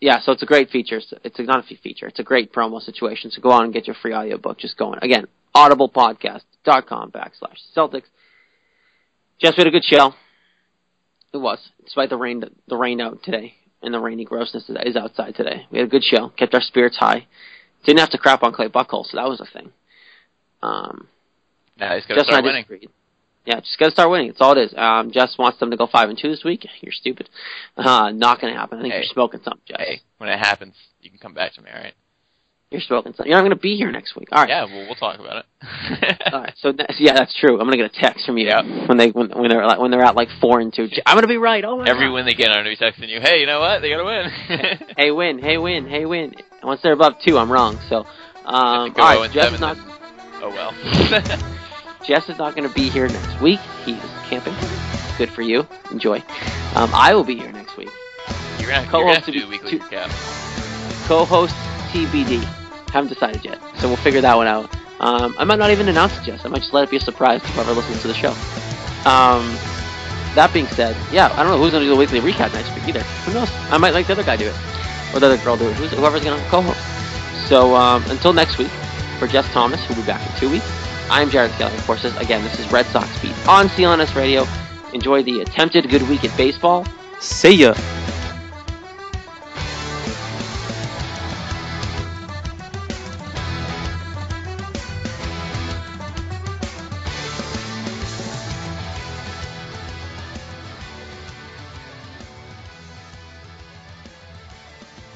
yeah, so it's a great feature. It's not a feature. It's a great promo situation. So go on and get your free audiobook. Just going again, audiblepodcast.com backslash Celtics. Just had a good show. It was, despite the rain, the rain out today and the rainy grossness that is outside today. We had a good show. Kept our spirits high. Didn't have to crap on Clay Buchholz, so that was a thing. Um, now he's got to start winning. Disagreed. Yeah, just gotta start winning. That's all it is. Um, Jess wants them to go five and two this week. You're stupid. Uh, not gonna happen. I think hey, you're smoking something, Jess. Hey, when it happens, you can come back to me. All right. You're smoking something. You're not gonna be here next week. All right. Yeah, well, we'll talk about it. all right. So yeah, that's true. I'm gonna get a text from you when they when, when they're when they're at like four and two. I'm gonna be right. Oh my Every God. win they get, I'm gonna be texting you. Hey, you know what? They gotta win. hey, win. Hey, win. Hey, win. Once they're above two, I'm wrong. So, um, all right. Jess is not. Oh well. Jess is not going to be here next week. He's camping. Good for you. Enjoy. Um, I will be here next week. You're going to have to do weekly recap. Co-host TBD. Haven't decided yet, so we'll figure that one out. Um, I might not even announce it, yet. I might just let it be a surprise to whoever listens to the show. Um, that being said, yeah, I don't know who's going to do the weekly recap next week either. Who knows? I might let the other guy do it, or the other girl do it. Who's, whoever's going to co-host. So um, until next week, for Jess Thomas, who'll be back in two weeks. I'm Jared Skelly. Of course, this, again, this is Red Sox Beat on CLNS Radio. Enjoy the attempted good week at baseball. See ya.